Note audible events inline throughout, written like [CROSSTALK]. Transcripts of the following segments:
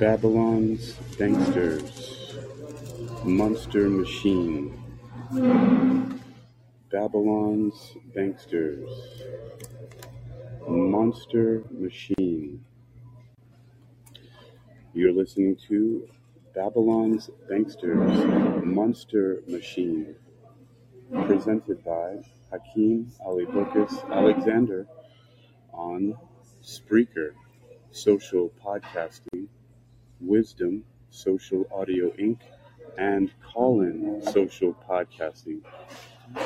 Babylon's Banksters Monster Machine. Babylon's Banksters Monster Machine. You're listening to Babylon's Banksters Monster Machine. Presented by Hakeem Alibokis Alexander on Spreaker, Social Podcasting, Wisdom, Social Audio Inc., and Callin Social Podcasting,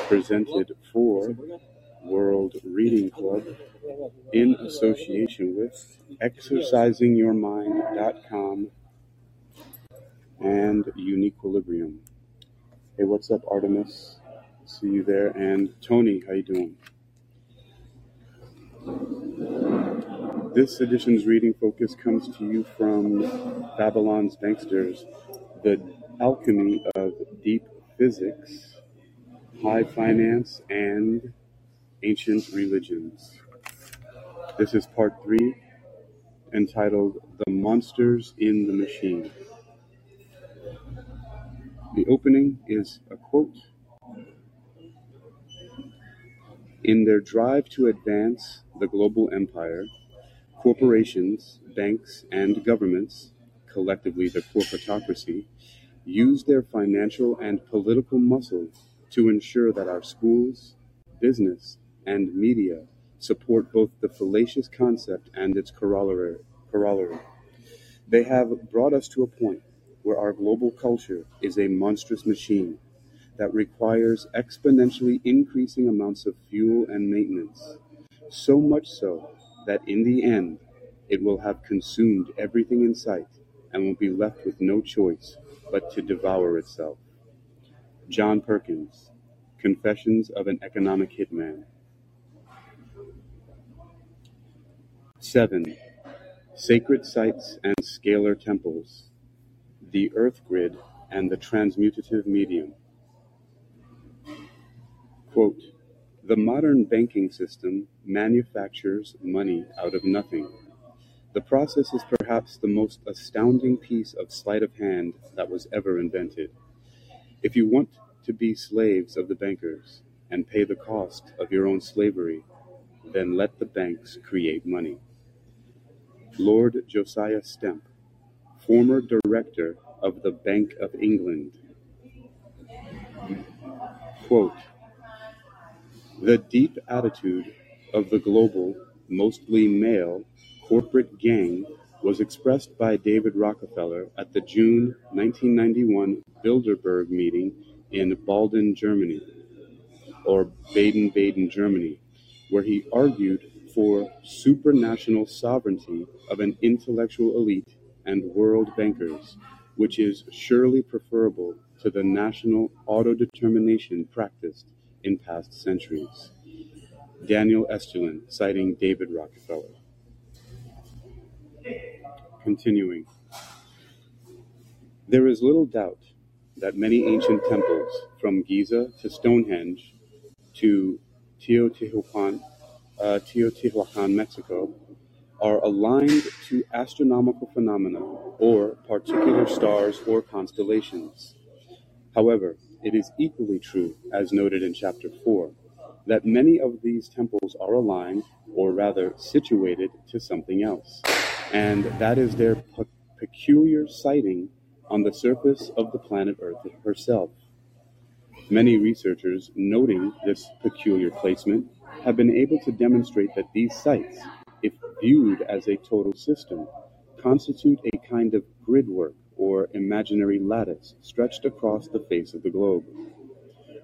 presented for World Reading Club in association with ExercisingYourMind.com and Uniquilibrium. Hey, what's up, Artemis? See you there. And Tony, how you doing? This edition's reading focus comes to you from Babylon's Banksters, The Alchemy of Deep Physics, High Finance, and Ancient Religions. This is part three, entitled The Monsters in the Machine. The opening is a quote In their drive to advance the global empire, corporations, banks, and governments, collectively the corporatocracy, use their financial and political muscle to ensure that our schools, business, and media support both the fallacious concept and its corollary. corollary. They have brought us to a point where our global culture is a monstrous machine that requires exponentially increasing amounts of fuel and maintenance, so much so that in the end it will have consumed everything in sight and will be left with no choice but to devour itself. John Perkins, Confessions of an Economic Hitman. 7. Sacred sites and scalar temples, the earth grid and the transmutative medium. Quote, the modern banking system manufactures money out of nothing. The process is perhaps the most astounding piece of sleight of hand that was ever invented. If you want to be slaves of the bankers and pay the cost of your own slavery, then let the banks create money. Lord Josiah Stamp, former director of the Bank of England. Quote, the deep attitude of the global, mostly male, corporate gang was expressed by David Rockefeller at the June 1991 Bilderberg meeting in Baden, Germany, or Baden Baden, Germany, where he argued for supranational sovereignty of an intellectual elite and world bankers, which is surely preferable to the national autodetermination practiced in past centuries. Daniel Estulin, citing David Rockefeller. Continuing. There is little doubt that many ancient temples, from Giza to Stonehenge to Teotihuacan, uh, Teotihuacan, Mexico, are aligned to astronomical phenomena or particular stars or constellations. However, it is equally true, as noted in Chapter 4, that many of these temples are aligned, or rather situated, to something else, and that is their pe- peculiar sighting on the surface of the planet Earth herself. Many researchers, noting this peculiar placement, have been able to demonstrate that these sites, if viewed as a total system, constitute a kind of gridwork or imaginary lattice stretched across the face of the globe.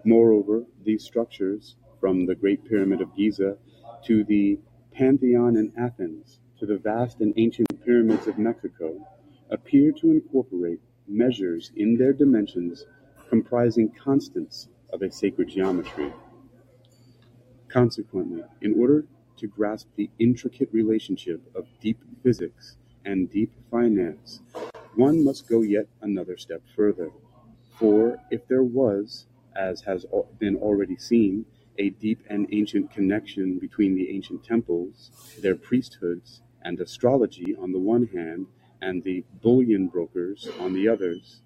Moreover, these structures, from the Great Pyramid of Giza to the Pantheon in Athens to the vast and ancient pyramids of Mexico, appear to incorporate measures in their dimensions comprising constants of a sacred geometry. Consequently, in order to grasp the intricate relationship of deep physics and deep finance, one must go yet another step further. For if there was, as has been already seen, a deep and ancient connection between the ancient temples, their priesthoods, and astrology on the one hand, and the bullion brokers on the others.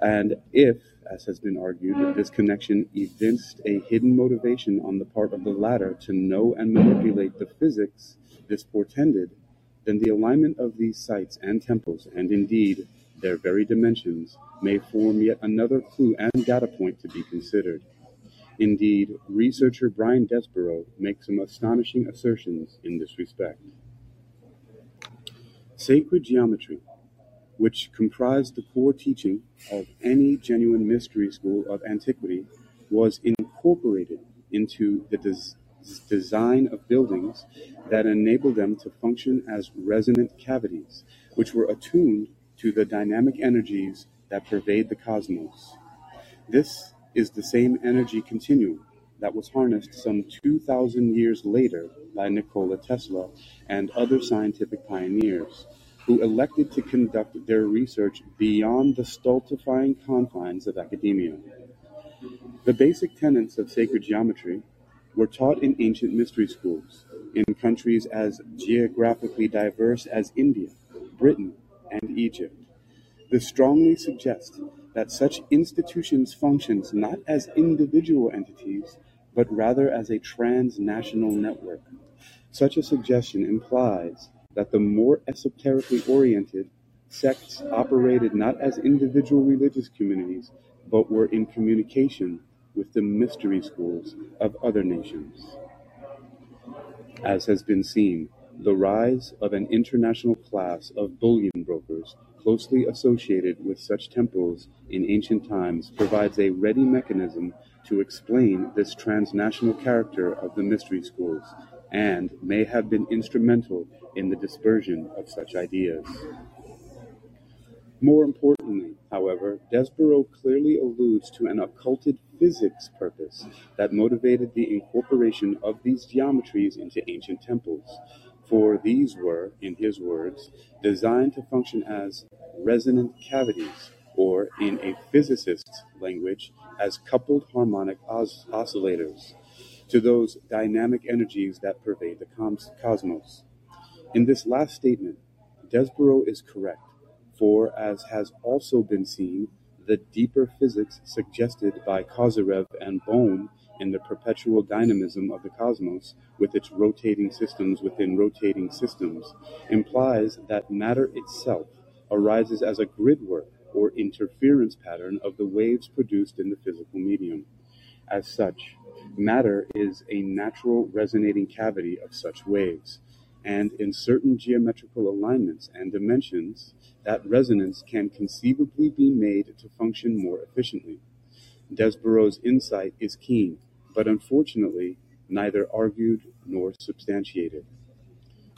And if, as has been argued, this connection evinced a hidden motivation on the part of the latter to know and manipulate the physics this portended, then the alignment of these sites and temples, and indeed their very dimensions, may form yet another clue and data point to be considered. Indeed, researcher Brian Desborough makes some astonishing assertions in this respect. Sacred geometry, which comprised the core teaching of any genuine mystery school of antiquity, was incorporated into the des- design of buildings that enabled them to function as resonant cavities, which were attuned to the dynamic energies that pervade the cosmos. This is the same energy continuum that was harnessed some 2,000 years later by Nikola Tesla and other scientific pioneers who elected to conduct their research beyond the stultifying confines of academia. The basic tenets of sacred geometry were taught in ancient mystery schools in countries as geographically diverse as India, Britain, and Egypt. This strongly suggests that such institutions functions not as individual entities, but rather as a transnational network. Such a suggestion implies that the more esoterically oriented sects operated not as individual religious communities, but were in communication with the mystery schools of other nations. As has been seen, the rise of an international class of bullion brokers closely associated with such temples in ancient times provides a ready mechanism to explain this transnational character of the mystery schools, and may have been instrumental in the dispersion of such ideas. More importantly, however, Desborough clearly alludes to an occulted physics purpose that motivated the incorporation of these geometries into ancient temples, for these were, in his words, designed to function as resonant cavities, or in a physicist's language, as coupled harmonic os- oscillators to those dynamic energies that pervade the cosmos. In this last statement, Desborough is correct, for as has also been seen, the deeper physics suggested by Kozyrev and Bohm in the perpetual dynamism of the cosmos with its rotating systems within rotating systems implies that matter itself arises as a gridwork or interference pattern of the waves produced in the physical medium. As such, matter is a natural resonating cavity of such waves, and in certain geometrical alignments and dimensions, that resonance can conceivably be made to function more efficiently. Desborough's insight is keen, but unfortunately neither argued nor substantiated.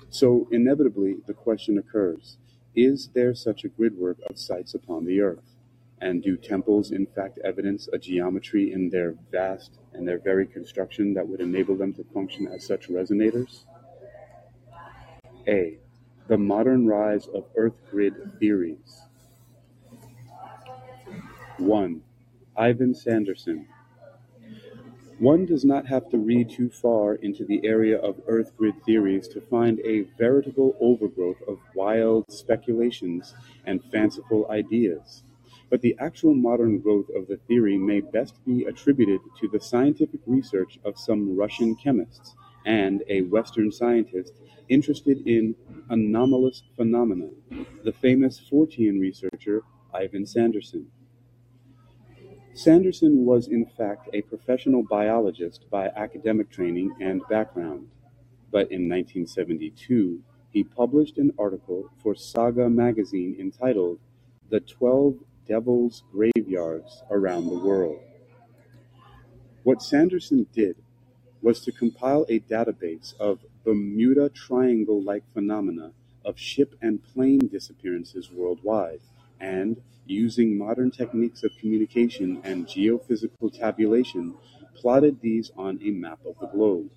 So inevitably the question occurs is there such a gridwork of sites upon the earth? And do temples in fact evidence a geometry in their vast and their very construction that would enable them to function as such resonators? A. The modern rise of earth grid theories. 1. Ivan Sanderson, one does not have to read too far into the area of earth grid theories to find a veritable overgrowth of wild speculations and fanciful ideas. But the actual modern growth of the theory may best be attributed to the scientific research of some Russian chemists and a Western scientist interested in anomalous phenomena, the famous Fortean researcher Ivan Sanderson. Sanderson was in fact a professional biologist by academic training and background, but in 1972 he published an article for Saga magazine entitled The Twelve Devil's Graveyards Around the World. What Sanderson did was to compile a database of Bermuda Triangle like phenomena of ship and plane disappearances worldwide and, using modern techniques of communication and geophysical tabulation, plotted these on a map of the globe.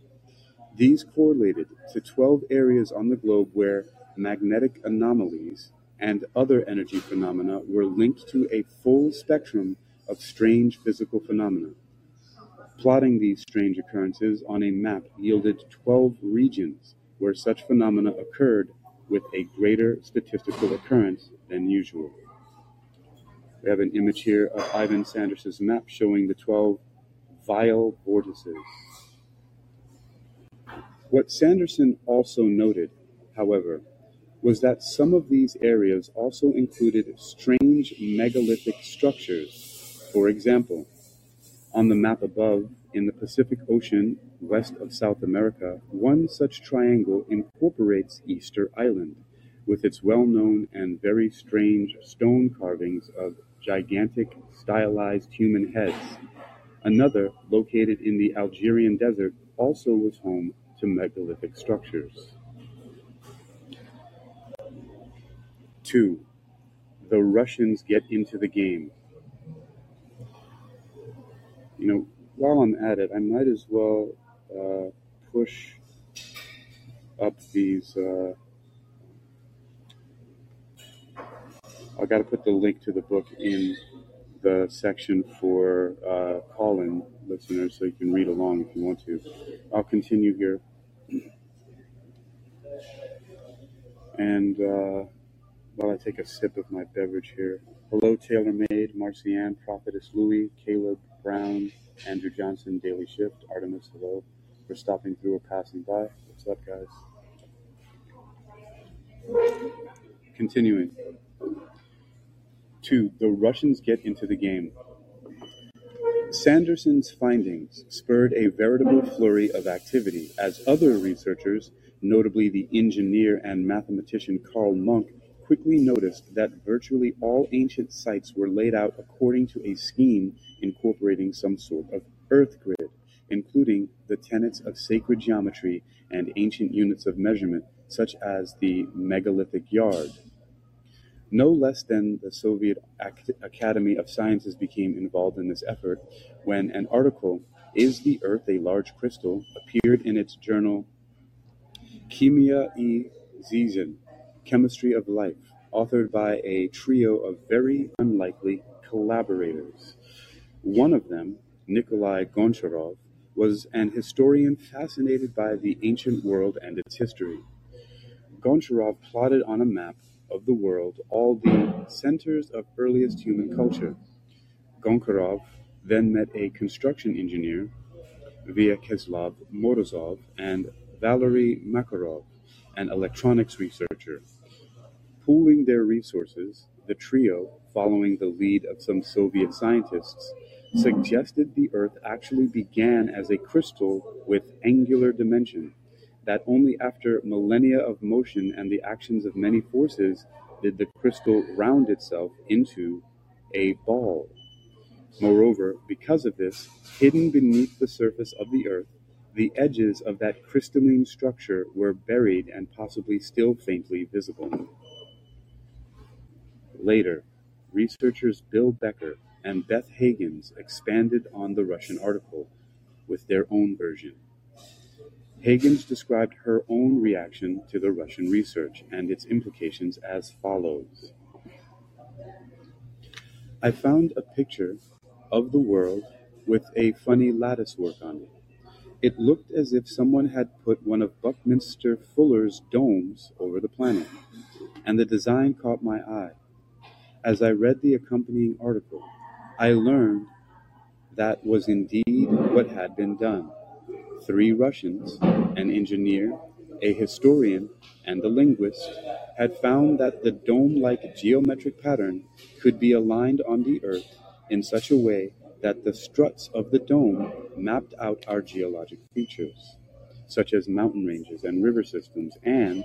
These correlated to 12 areas on the globe where magnetic anomalies and other energy phenomena were linked to a full spectrum of strange physical phenomena. Plotting these strange occurrences on a map yielded 12 regions where such phenomena occurred with a greater statistical occurrence than usual. We have an image here of Ivan Sanders's map showing the 12 vile vortices. What Sanderson also noted, however, was that some of these areas also included strange megalithic structures. For example, on the map above, in the Pacific Ocean west of South America, one such triangle incorporates Easter Island, with its well known and very strange stone carvings of gigantic stylized human heads. Another, located in the Algerian desert, also was home to megalithic structures. 2. The Russians get into the game. You know, while I'm at it, I might as well uh, push up these. Uh, I got to put the link to the book in the section for uh, call-in listeners, so you can read along if you want to. I'll continue here, and uh, while I take a sip of my beverage here. Hello, Taylor Made, Marcianne, Prophetess Louie, Caleb Brown, Andrew Johnson, Daily Shift, Artemis, hello. For stopping through or passing by. What's up, guys? Continuing. Two, the Russians get into the game. Sanderson's findings spurred a veritable flurry of activity as other researchers, notably the engineer and mathematician Carl Munck, quickly noticed that virtually all ancient sites were laid out according to a scheme incorporating some sort of earth grid, including the tenets of sacred geometry and ancient units of measurement, such as the megalithic yard. No less than the Soviet Academy of Sciences became involved in this effort when an article, Is the Earth a Large Crystal? appeared in its journal Chemia e Zizin, Chemistry of Life, authored by a trio of very unlikely collaborators. One of them, Nikolai Goncharov, was an historian fascinated by the ancient world and its history. Goncharov plotted on a map of the world all the centers of earliest human culture. Goncharov then met a construction engineer, Vyacheslav Morozov, and Valery Makarov, an electronics researcher. Pooling their resources, the trio, following the lead of some Soviet scientists, suggested the Earth actually began as a crystal with angular dimension, that only after millennia of motion and the actions of many forces did the crystal round itself into a ball. Moreover, because of this, hidden beneath the surface of the Earth, the edges of that crystalline structure were buried and possibly still faintly visible. Later, researchers Bill Becker and Beth Hagens expanded on the Russian article with their own version. Hagens described her own reaction to the Russian research and its implications as follows I found a picture of the world with a funny lattice work on it. It looked as if someone had put one of Buckminster Fuller's domes over the planet, and the design caught my eye. As I read the accompanying article, I learned that was indeed what had been done. Three Russians, an engineer, a historian, and a linguist, had found that the dome like geometric pattern could be aligned on the Earth in such a way that the struts of the dome mapped out our geologic features, such as mountain ranges and river systems, and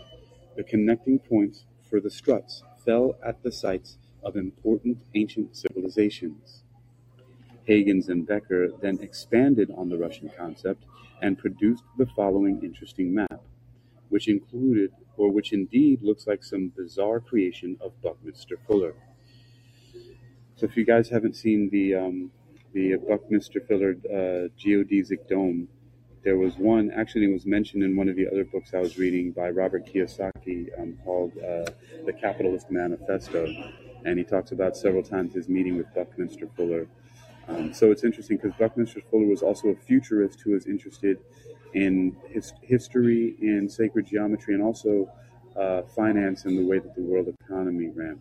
the connecting points for the struts fell at the sites of important ancient civilizations. Hagens and Becker then expanded on the Russian concept and produced the following interesting map, which included, or which indeed looks like some bizarre creation of Buckminster Fuller. So if you guys haven't seen the um, the Buckminster Fuller uh, geodesic dome, there was one actually it was mentioned in one of the other books I was reading by Robert Kiyosaki um, called uh, The Capitalist Manifesto, and he talks about several times his meeting with Buckminster Fuller. Um, so it's interesting because Buckminster Fuller was also a futurist who was interested in his, history and sacred geometry and also uh, finance and the way that the world economy ran.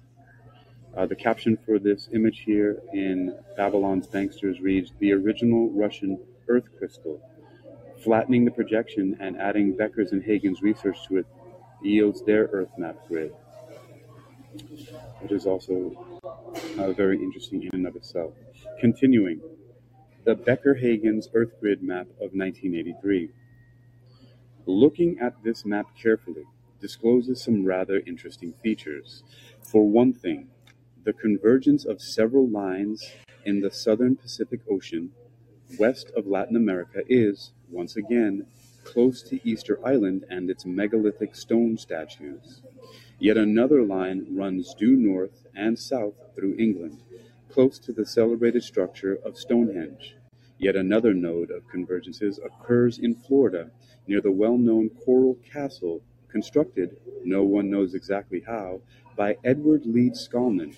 Uh, the caption for this image here in Babylon's Banksters reads The original Russian earth crystal. Flattening the projection and adding Becker's and Hagens' research to it yields their earth map grid, which is also uh, very interesting in and of itself. Continuing, the Becker-Hagens Earth Grid map of 1983. Looking at this map carefully discloses some rather interesting features. For one thing, the convergence of several lines in the southern Pacific Ocean, west of Latin America, is, once again, close to Easter Island and its megalithic stone statues. Yet another line runs due north and south through England, close to the celebrated structure of Stonehenge. Yet another node of convergences occurs in Florida, near the well-known Coral Castle, constructed, no one knows exactly how, by Edward Leedskalnin,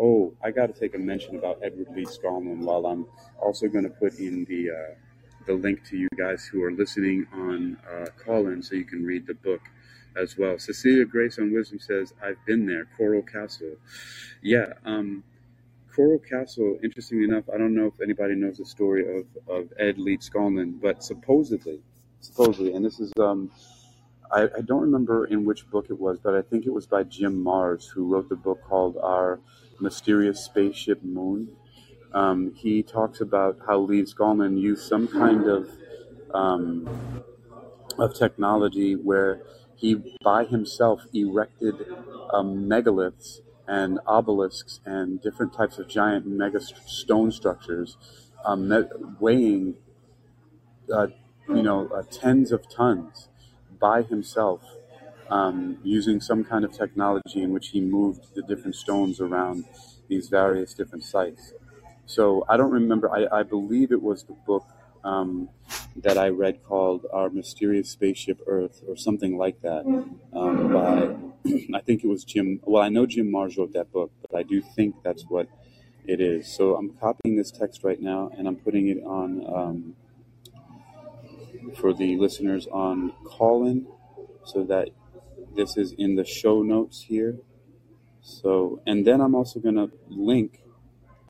Oh, I got to take a mention about Edward Leedskalnin while I'm also going to put in the uh, the link to you guys who are listening on uh, Callin so you can read the book as well. Cecilia Grace on Wisdom says, I've been there, Coral Castle. Yeah, um, Coral Castle, interestingly enough, I don't know if anybody knows the story of, of Ed Leedskalnin, but supposedly, supposedly, and this is um, I, I don't remember in which book it was, but I think it was by Jim Marrs, who wrote the book called Our Mysterious Spaceship Moon. Um, he talks about how Leedskalnin used some kind of um, of technology where he by himself erected um, megaliths and obelisks and different types of giant mega stone structures, um, weighing uh, you know uh, tens of tons by himself um, using some kind of technology in which he moved the different stones around these various different sites. So I don't remember, I, I believe it was the book um, that I read called Our Mysterious Spaceship Earth or something like that um, by, [CLEARS THROAT] I think it was Jim, well, I know Jim Marrs wrote that book, but I do think that's what it is. So I'm copying this text right now and I'm putting it on um, for the listeners on Callin so that this is in the show notes here. So, and then I'm also going to link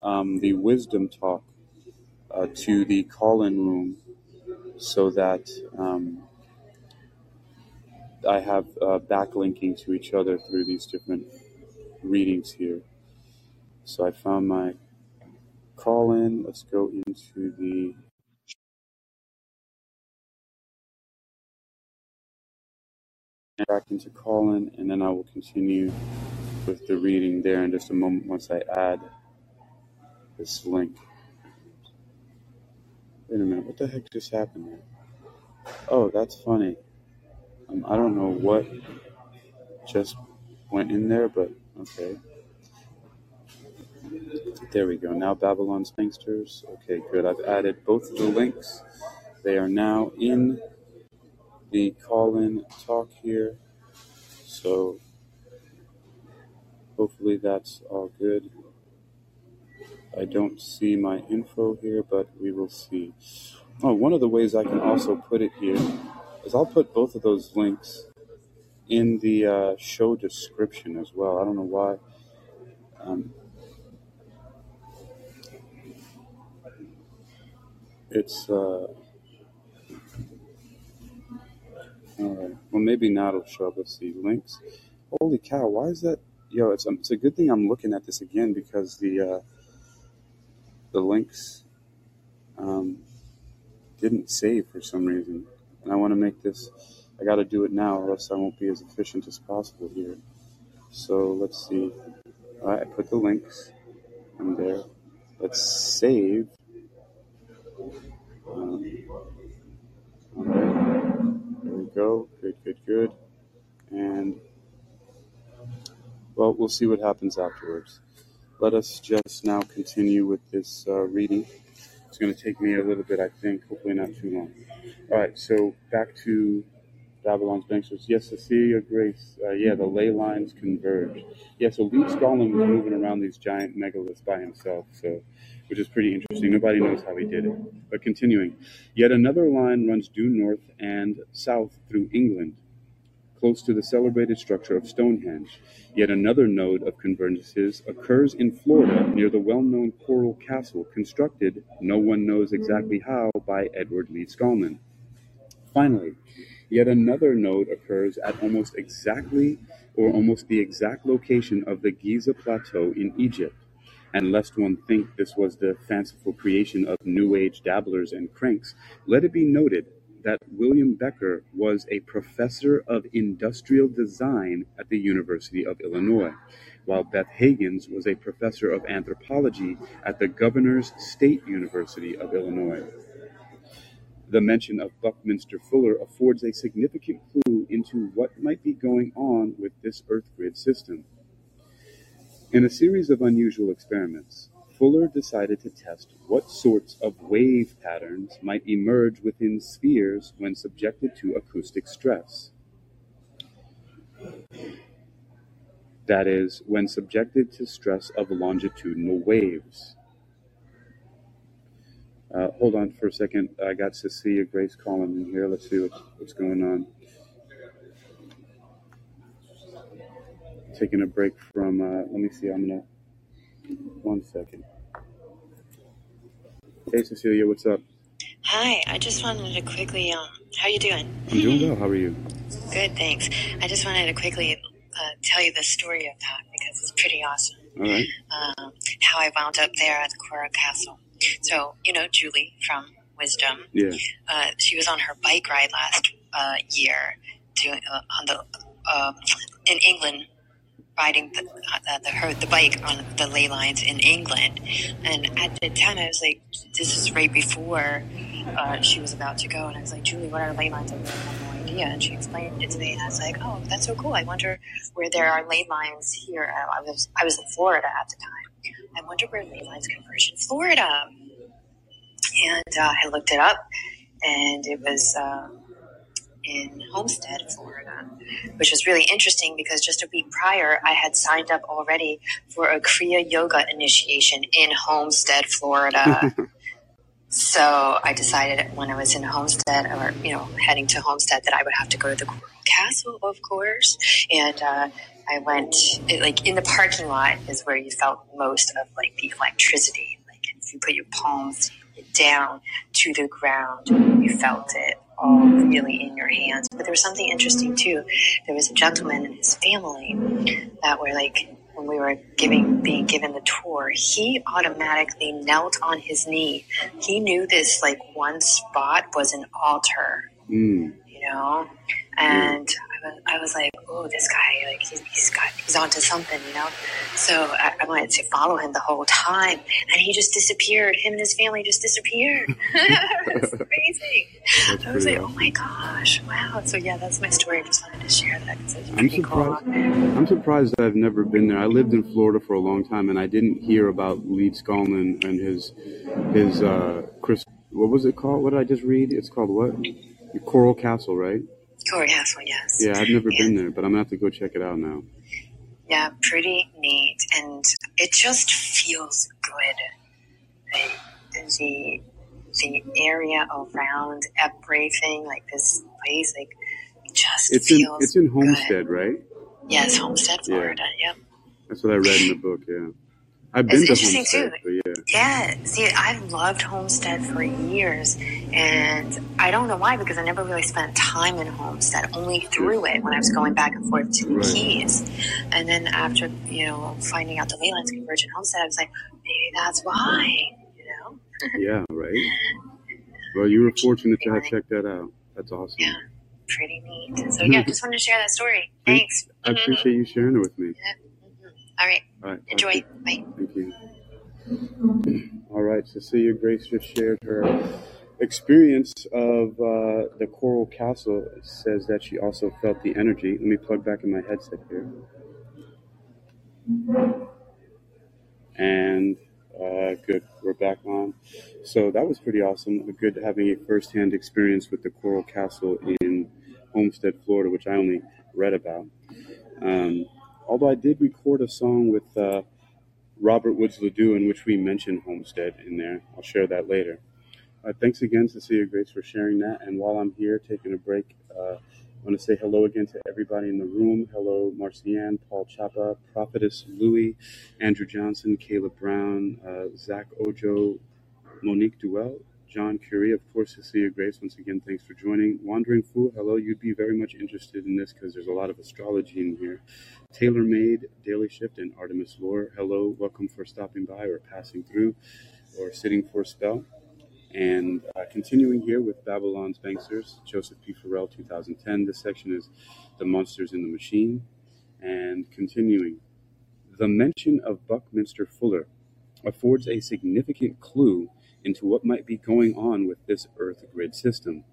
um, the wisdom talk uh, to the call in room so that um, I have uh, backlinking to each other through these different readings here. So I found my call in. Let's go into the back into Callin, and then I will continue with the reading there in just a moment once I add this link. Wait a minute, what the heck just happened there? Oh, that's funny. Um, I don't know what just went in there, but okay. There we go. Now Babylon's Banksters. Okay, good. I've added both the links. They are now in the call-in talk here. So hopefully that's all good. I don't see my info here, but we will see. Oh, one of the ways I can also put it here is I'll put both of those links in the uh, show description as well. I don't know why. Um, it's uh, All right. Well, maybe not it'll show up. Let's see. Links. Holy cow! Why is that? Yo, it's um, it's a good thing I'm looking at this again because the uh, the links um, didn't save for some reason, and I want to make this. I got to do it now, or else I won't be as efficient as possible here. So let's see. All right, I put the links in there. Let's save. Um, right go. Good, good, good. And, well, we'll see what happens afterwards. Let us just now continue with this uh, reading. It's going to take me a little bit, I think, hopefully not too long. All right, so back to Babylon's Banks yes, Cecilia Grace. Uh, yeah, the ley lines converge. Yeah, so Leedskalnin was moving around these giant megaliths by himself, so which is pretty interesting. Nobody knows how he did it. But continuing, yet another line runs due north and south through England, close to the celebrated structure of Stonehenge. Yet another node of convergences occurs in Florida near the well-known Coral Castle, constructed, no one knows exactly how, by Edward Leedskalnin. Finally, yet another node occurs at almost exactly or almost the exact location of the Giza Plateau in Egypt. And lest one think this was the fanciful creation of New Age dabblers and cranks, let it be noted that William Becker was a professor of industrial design at the University of Illinois, while Beth Hagens was a professor of anthropology at the Governor's State University of Illinois. The mention of Buckminster Fuller affords a significant clue into what might be going on with this Earth grid system. In a series of unusual experiments, Fuller decided to test what sorts of wave patterns might emerge within spheres when subjected to acoustic stress. That is, when subjected to stress of longitudinal waves. Uh, hold on for a second. I got Cecilia Grace calling in here. Let's see what's, what's going on. Taking a break from, uh, let me see, I'm to one second. Hey, Cecilia, what's up? Hi, I just wanted to quickly, um, how you doing? I'm doing well. How are you? [LAUGHS] Good, thanks. I just wanted to quickly uh, tell you the story of that because it's pretty awesome. All right. Um, how I wound up there at the Coral Castle. So, you know, Julie from Wisdom, Yeah. uh, she was on her bike ride last uh, year doing, uh, on the uh, in England riding the, uh, the her the bike on the ley lines in England, and at the time I was like, this is right before uh, she was about to go, and I was like, Julie, what are ley lines? I have no idea, and she explained it to me, and I was like, oh, that's so cool. I wonder where there are ley lines here. I was I was in Florida at the time. I wonder where ley lines converge in Florida, and uh, I looked it up, and it was. Uh, in Homestead, Florida, which was really interesting because just a week prior, I had signed up already for a Kriya Yoga initiation in Homestead, Florida. [LAUGHS] so I decided when I was in Homestead, or you know, heading to Homestead, that I would have to go to the Coral Castle, of course, and. Uh, I went it, like in the parking lot is where you felt most of like the electricity. Like if you put your palms down to the ground, you felt it all really in your hands. But there was something interesting too. There was a gentleman and his family that were like, when we were giving, being given the tour, he automatically knelt on his knee. He knew this like one spot was an altar, Mm. you know, and I was, I was like, oh, this guy, like he's, he's got, he's onto something, you know. So I, I wanted to follow him the whole time, and he just disappeared. Him and his family just disappeared. [LAUGHS] it's amazing. That's I was like, oh my gosh, wow. So yeah, that's my story. I just wanted to share that it's I'm pretty cool. surprised. I'm surprised that I've never been there. I lived in Florida for a long time, and I didn't hear about Leedskalnin and his his uh, Chris. What was it called? What did I just read? It's called what? Coral Castle, right? Coral Castle, yes. Yeah, I've never Yeah. been there, but I'm gonna have to go check it out now. Yeah, pretty neat, and it just feels good. Like, the the area around everything, like this place, like just It's in it's in good. Homestead, right? Yes, Homestead, Yeah. Florida. Yep. That's what I read in the book. Yeah, I've been It's to interesting, Homestead, too. yeah. Yeah, see, I've loved Homestead for years, and I don't know why because I never really spent time in Homestead, only through it when I was going back and forth to the Right. Keys. And then after, you know, finding out the ley Convergent Homestead, I was like, maybe that's why, you know? [LAUGHS] Yeah, right. Well, you were fortunate to have checked that out. That's awesome. Yeah, pretty neat. So, yeah, just wanted to share that story. Thanks. I appreciate you sharing it with me. Mhm. All right, All right. enjoy. Bye. Thank you. [CLEARS THROAT] All right, Cecilia Grace just shared her experience of uh, the Coral Castle. It says that she also felt the energy. Let me plug back in my headset here. And uh, good, we're back on. So that was pretty awesome. Good having a first-hand experience with the Coral Castle in Homestead, Florida, which I only read about. Um, although I did record a song with uh, Robert Woods Ledoux in which we mentioned Homestead in there. I'll share that later. Uh, thanks again, Cecilia Grace, for sharing that. And while I'm here taking a break, uh, I want to say hello again to everybody in the room. Hello, Marcianne, Paul Chapa, Prophetess Louie, Andrew Johnson, Caleb Brown, uh, Zach Ojo, Monique Duell, John Curie, of course, Cecilia Grace. Once again, thanks for joining. Wandering Fool, hello. You'd be very much interested in this because there's a lot of astrology in here. Tailor Made, Daily Shift, and Artemis Lore, hello. Welcome for stopping by or passing through or sitting for a spell. And uh, continuing here with Babylon's Banksters, Joseph P. Farrell, 2010. This section is The Monsters in the Machine. And continuing, the mention of Buckminster Fuller affords a significant clue into what might be going on with this Earth grid system.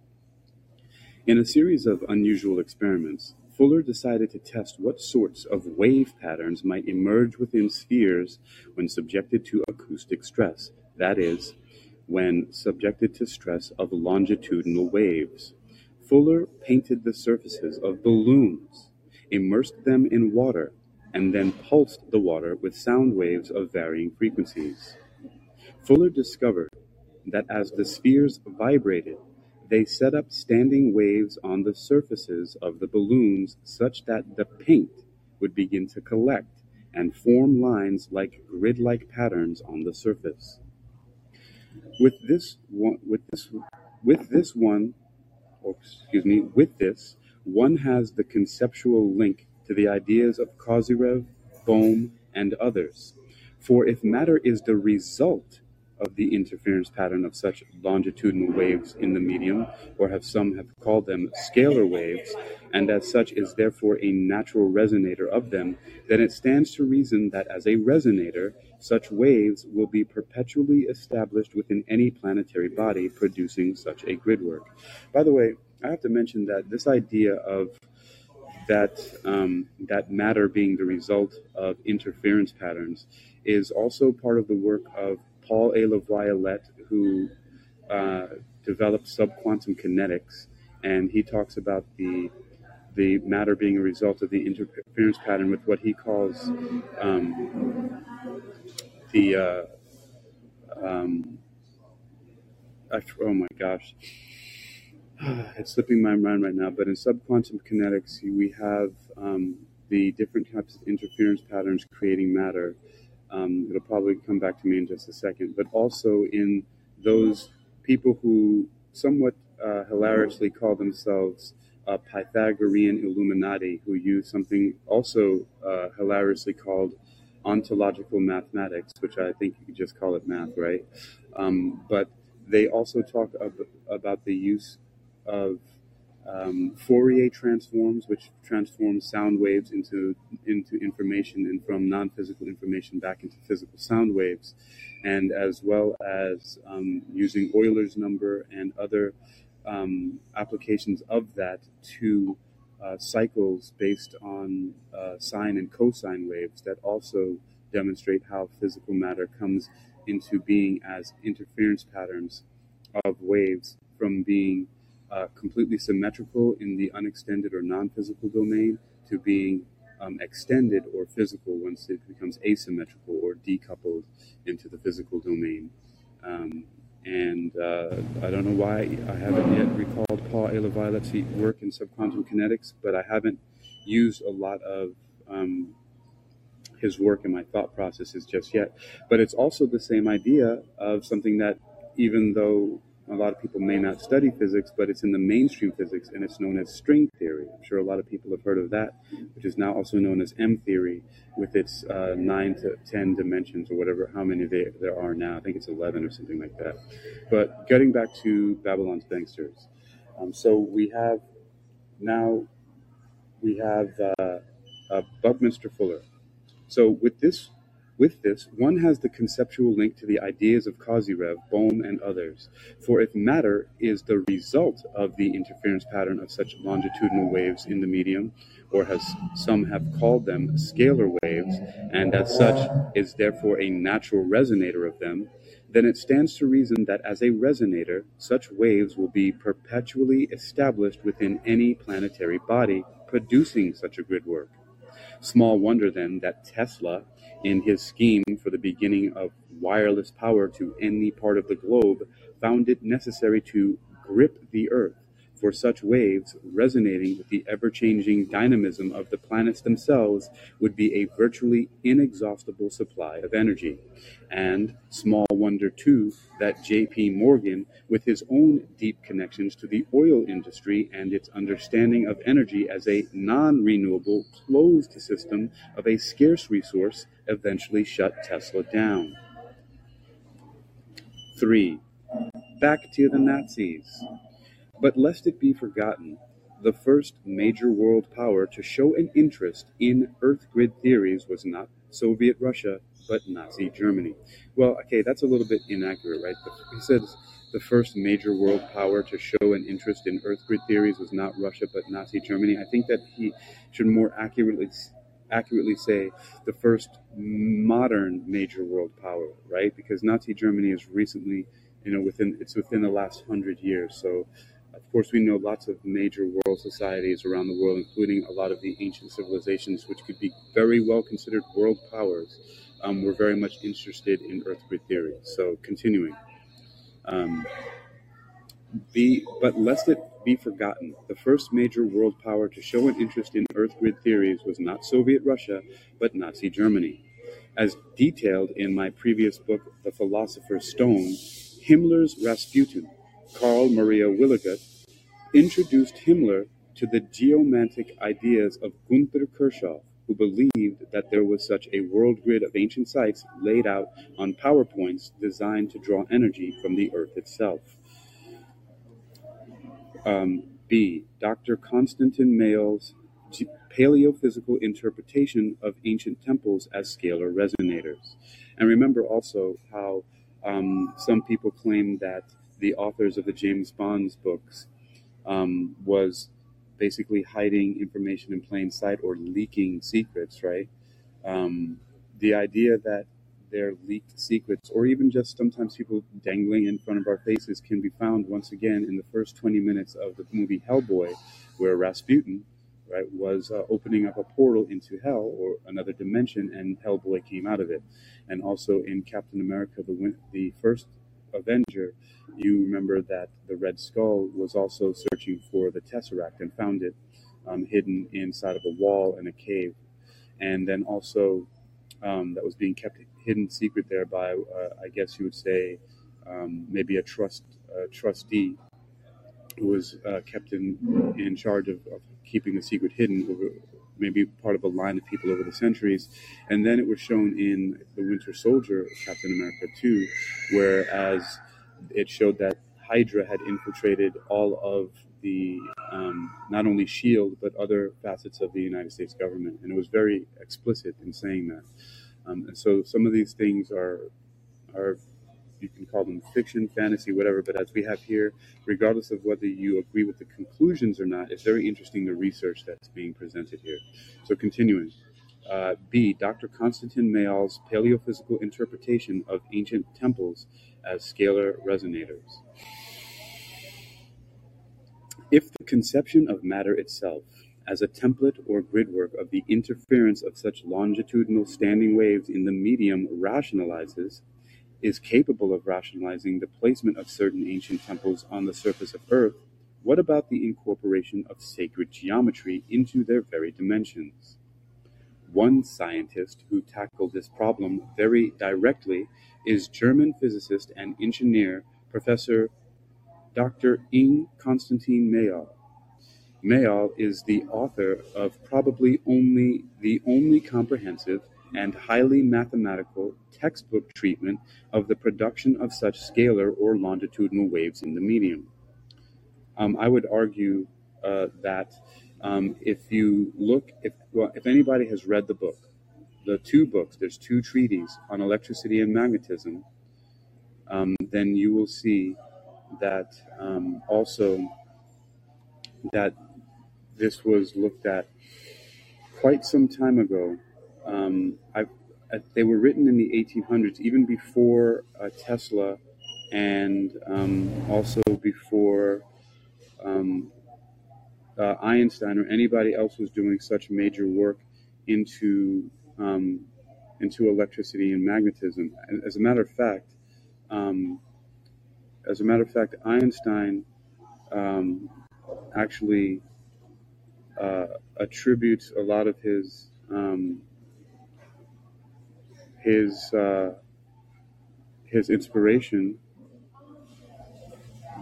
In a series of unusual experiments, Fuller decided to test what sorts of wave patterns might emerge within spheres when subjected to acoustic stress, that is, when subjected to stress of longitudinal waves. Fuller painted the surfaces of balloons, immersed them in water, and then pulsed the water with sound waves of varying frequencies. Fuller discovered that as the spheres vibrated, they set up standing waves on the surfaces of the balloons such that the paint would begin to collect and form lines like grid-like patterns on the surface. With this one, with this, with this one, or excuse me, with this, one has the conceptual link to the ideas of Kozyrev, Bohm, and others. For if matter is the result of the interference pattern of such longitudinal waves in the medium, or have some have called them scalar waves, and as such is therefore a natural resonator of them, then it stands to reason that as a resonator, such waves will be perpetually established within any planetary body producing such a gridwork. By the way, I have to mention that this idea of that um, that matter being the result of interference patterns is also part of the work of Paul A. LaViolette, who uh, developed subquantum kinetics, and he talks about the the matter being a result of the interference pattern with what he calls um, the uh, um, oh my gosh, [SIGHS] it's slipping my mind right now. But in subquantum kinetics, we have um, the different types of interference patterns creating matter um, it'll probably come back to me in just a second. But also in those people who somewhat uh, hilariously call themselves uh, Pythagorean Illuminati, who use something also uh, hilariously called ontological mathematics, which I think you could just call it math, right? Um, but they also talk ab- about the use of um, Fourier transforms, which transforms sound waves into into information and from non-physical information back into physical sound waves, and as well as um, using Euler's number and other um, applications of that to uh, cycles based on uh, sine and cosine waves that also demonstrate how physical matter comes into being as interference patterns of waves from being uh, completely symmetrical in the unextended or non-physical domain to being um, extended or physical once it becomes asymmetrical or decoupled into the physical domain. Um, and uh, I don't know why I haven't yet recalled Paul A. LaViolette's work in subquantum kinetics, but I haven't used a lot of um, his work in my thought processes just yet. But it's also the same idea of something that, even though a lot of people may not study physics, but it's in the mainstream physics and it's known as string theory. I'm sure a lot of people have heard of that, which is now also known as M theory with its uh, nine to 10 dimensions or whatever, how many they, there are now. I think it's 11 or something like that. But getting back to Babylon's banksters. Um, so we have now, we have uh, uh, Buckminster Fuller. So with this With this, one has the conceptual link to the ideas of Kozyrev, Bohm, and others. For if matter is the result of the interference pattern of such longitudinal waves in the medium, or as some have called them scalar waves, and as such is therefore a natural resonator of them, then it stands to reason that as a resonator, such waves will be perpetually established within any planetary body producing such a grid work. Small wonder then that Tesla, in his scheme for the beginning of wireless power to any part of the globe, found it necessary to grip the Earth for such waves, resonating with the ever changing dynamism of the planets themselves, would be a virtually inexhaustible supply of energy. And small wonder, too, that J.P. Morgan, with his own deep connections to the oil industry and its understanding of energy as a non renewable, closed system of a scarce resource, eventually shut Tesla down. 3. Back to the Nazis. But lest it be forgotten, the first major world power to show an interest in Earth grid theories was not Soviet Russia, but Nazi Germany. Well, okay, that's a little bit inaccurate, right? He says the first major world power to show an interest in Earth grid theories was not Russia, but Nazi Germany. I think that he should more accurately accurately say the first modern major world power, right? Because Nazi Germany is recently, you know, within it's within the last hundred years. So of course, we know lots of major world societies around the world, including a lot of the ancient civilizations, which could be very well considered world powers, um, were very much interested in Earth grid theory. So, continuing. Um, but lest it be forgotten, the first major world power to show an interest in Earth grid theories was not Soviet Russia, but Nazi Germany. As detailed in my previous book, The Philosopher's Stone, Himmler's Rasputin Karl Maria Willigut introduced Himmler to the geomantic ideas of Gunther Kirchhoff, who believed that there was such a world grid of ancient sites laid out on PowerPoints designed to draw energy from the Earth itself. Um, B. Dr. Konstantin Meyl's paleophysical interpretation of ancient temples as scalar resonators. And remember also how um, some people claim that the authors of the James Bond's books um, was basically hiding information in plain sight or leaking secrets, right? Um, the idea that they're leaked secrets, or even just sometimes people dangling in front of our faces, can be found once again in the first 20 minutes of the movie Hellboy, where Rasputin, right, was uh, opening up a portal into hell or another dimension, and Hellboy came out of it. And also in Captain America, the the first Avenger, you remember that the Red Skull was also searching for the Tesseract and found it um, hidden inside of a wall in a cave. And then also, um, that was being kept hidden secret there by, uh, I guess you would say, um, maybe a trust trustee who was uh, kept in in charge of, of, keeping the secret hidden over maybe part of a line of people over the centuries. And then it was shown in The Winter Soldier, Captain America 2, whereas it showed that Hydra had infiltrated all of the um, not only SHIELD but other facets of the United States government. And it was very explicit in saying that. Um, and so some of these things are are you can call them fiction, fantasy, whatever. But as we have here, regardless of whether you agree with the conclusions or not, it's very interesting the research that's being presented here. So continuing. Uh, B. Dr. Konstantin Meyl's paleophysical interpretation of ancient temples as scalar resonators. If the conception of matter itself as a template or gridwork of the interference of such longitudinal standing waves in the medium rationalizes, is capable of rationalizing the placement of certain ancient temples on the surface of Earth, what about the incorporation of sacred geometry into their very dimensions? One scientist who tackled this problem very directly is German physicist and engineer Professor Dr. Ing Konstantin Meyl. Meyl is the author of probably only the only comprehensive and highly mathematical textbook treatment of the production of such scalar or longitudinal waves in the medium. Um, I would argue uh, that um, if you look, if well, if anybody has read the book, the two books, there's two treaties on electricity and magnetism, um, then you will see that um, also that this was looked at quite some time ago. Um, I, they were written in the 1800s, even before uh, Tesla, and um, also before um, uh, Einstein or anybody else was doing such major work into um, into electricity and magnetism. As a matter of fact, um, as a matter of fact, Einstein um, actually uh, attributes a lot of his um, his uh, his inspiration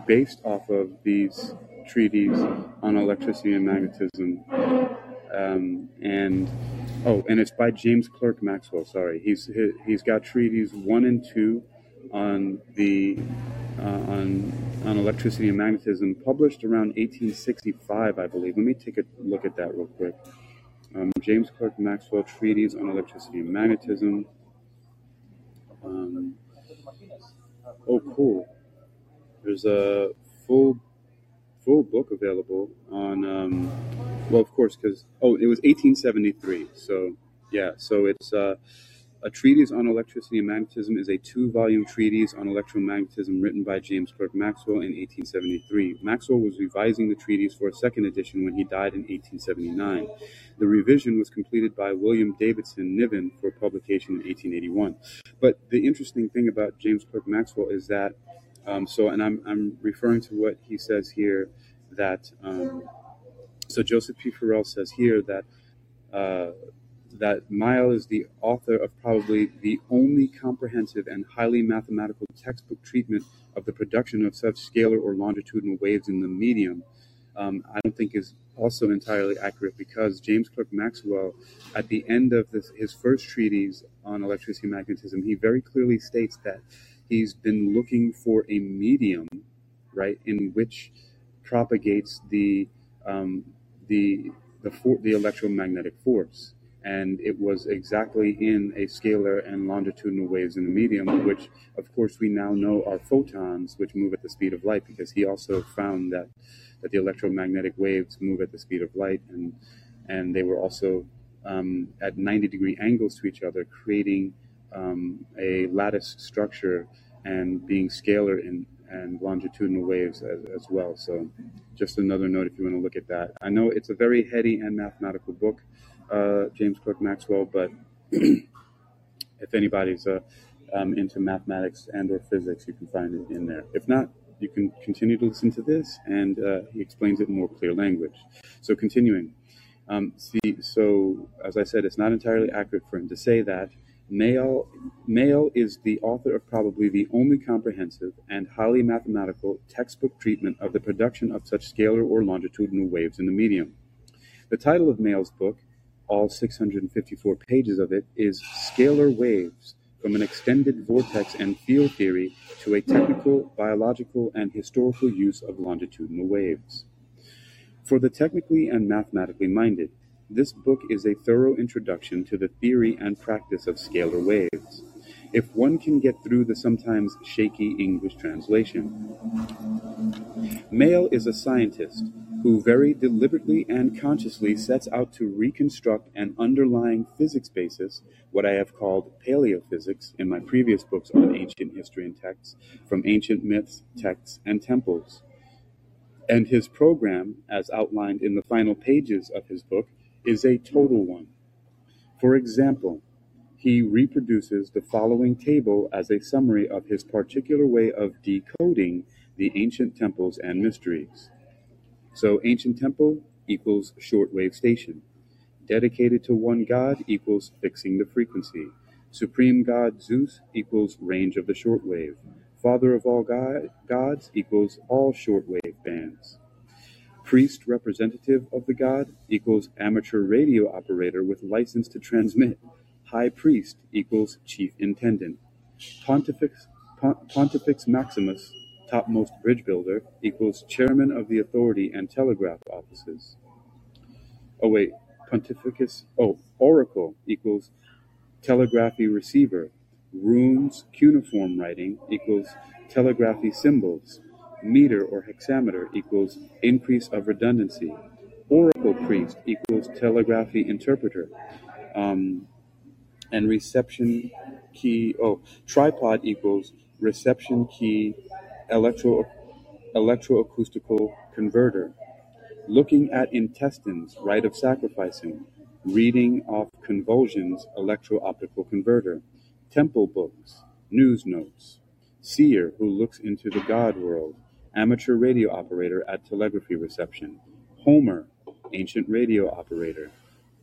based off of these treaties on electricity and magnetism. Um, and oh, and it's by James Clerk Maxwell. Sorry, he's he's got treaties one and two on the uh, on on electricity and magnetism, published around 1865, I believe. Let me take a look at that real quick. Um, James Clerk Maxwell treatise on electricity and magnetism. Um, oh, cool. There's a full full book available on. Um, well, of course, because oh, it was 1873. So yeah, so it's uh, a treatise on electricity and magnetism is a two-volume treatise on electromagnetism written by James Clerk Maxwell in 1873. Maxwell was revising the treatise for a second edition when he died in 1879. The revision was completed by William Davidson Niven for publication in 1881. But the interesting thing about James Clerk Maxwell is that um, so, and I'm, I'm referring to what he says here that, um, so Joseph P. Farrell says here that, uh, that Meyl is the author of probably the only comprehensive and highly mathematical textbook treatment of the production of such scalar or longitudinal waves in the medium. Um, I don't think is also entirely accurate because James Clerk Maxwell, at the end of this, his first treatise on electricity and magnetism, he very clearly states that he's been looking for a medium, right, in which propagates the um, the the for, the electromagnetic force, and it was exactly in a scalar and longitudinal waves in the medium, which of course we now know are photons, which move at the speed of light, because he also found that that the electromagnetic waves move at the speed of light, and and they were also um, at 90 degree angles to each other, creating um, a lattice structure and being scalar in and longitudinal waves as, as, well. So, just another note if you want to look at that. I know it's a very heady and mathematical book, uh, James Clerk Maxwell, but [CLEARS THROAT] if anybody's uh, um, into mathematics and or physics, you can find it in there. If not, you can continue to listen to this, and uh, he explains it in more clear language. So, continuing. Um, see, so as I said, it's not entirely accurate for him to say that Meyl, Meyl is the author of probably the only comprehensive and highly mathematical textbook treatment of the production of such scalar or longitudinal waves in the medium. The title of Meyl's book, all 654 pages of it, is Scalar Waves from an Extended Vortex and Field Theory to a Technical, Biological, and Historical Use of Longitudinal Waves. For the technically and mathematically minded, this book is a thorough introduction to the theory and practice of scalar waves, if one can get through the sometimes shaky English translation. Meyl is a scientist who very deliberately and consciously sets out to reconstruct an underlying physics basis, what I have called paleophysics in my previous books on ancient history and texts, from ancient myths, texts, and temples. And his program, as outlined in the final pages of his book, is a total one. For example, he reproduces the following table as a summary of his particular way of decoding the ancient temples and mysteries. So, ancient temple equals shortwave station. Dedicated to one god equals fixing the frequency. Supreme God Zeus equals range of the shortwave. Father of all god, gods equals all shortwave bands. Priest representative of the god equals amateur radio operator with license to transmit. High priest equals chief intendant. Pontifex, Pontifex Maximus, topmost bridge builder, equals chairman of the authority and telegraph offices. Oh wait, Pontificus, oh, oracle equals telegraphy receiver, runes cuneiform writing equals telegraphy symbols, meter or hexameter equals increase of redundancy, oracle priest equals telegraphy interpreter, um, and reception key, oh, tripod equals reception key electro electroacoustical converter, looking at intestines, rite of sacrificing, reading off convulsions, electro-optical converter, temple books, news notes, seer who looks into the God world, amateur radio operator at telegraphy reception, Homer, ancient radio operator,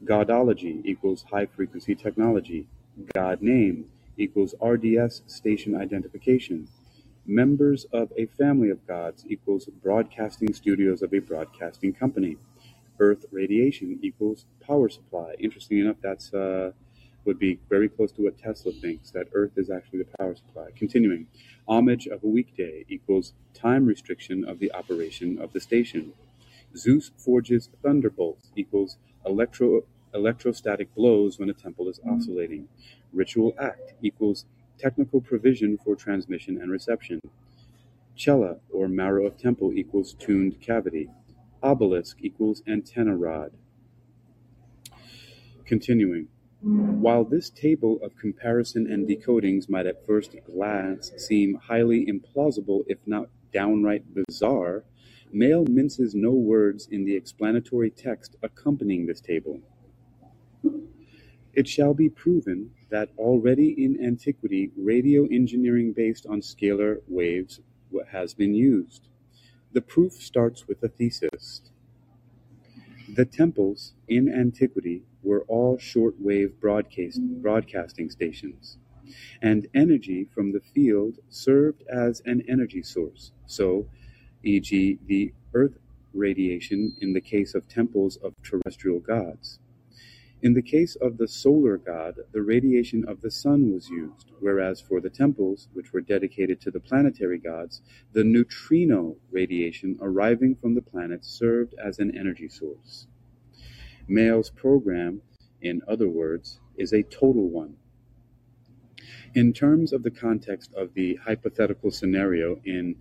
Godology equals high frequency technology, God name equals RDS station identification, members of a family of gods equals broadcasting studios of a broadcasting company, Earth radiation equals power supply. Interesting enough, that's uh, would be very close to what Tesla thinks that Earth is actually the power supply. Continuing, homage of a weekday equals time restriction of the operation of the station. Zeus forges thunderbolts equals electro electrostatic blows when a temple is mm. oscillating. Ritual act equals technical provision for transmission and reception. Cella or marrow of temple equals tuned cavity. Obelisk equals antenna rod. Continuing. While this table of comparison and decodings might at first glance seem highly implausible, if not downright bizarre, Meyl minces no words in the explanatory text accompanying this table. It shall be proven that already in antiquity radio engineering based on scalar waves has been used. The proof starts with a thesis. The temples in antiquity were all short-wave broadcasting stations, and energy from the field served as an energy source, so e.g. the earth radiation in the case of temples of terrestrial gods. In the case of the solar god, the radiation of the sun was used, whereas for the temples, which were dedicated to the planetary gods, the neutrino radiation arriving from the planets served as an energy source. Meyl's program, in other words, is a total one. In terms of the context of the hypothetical scenario in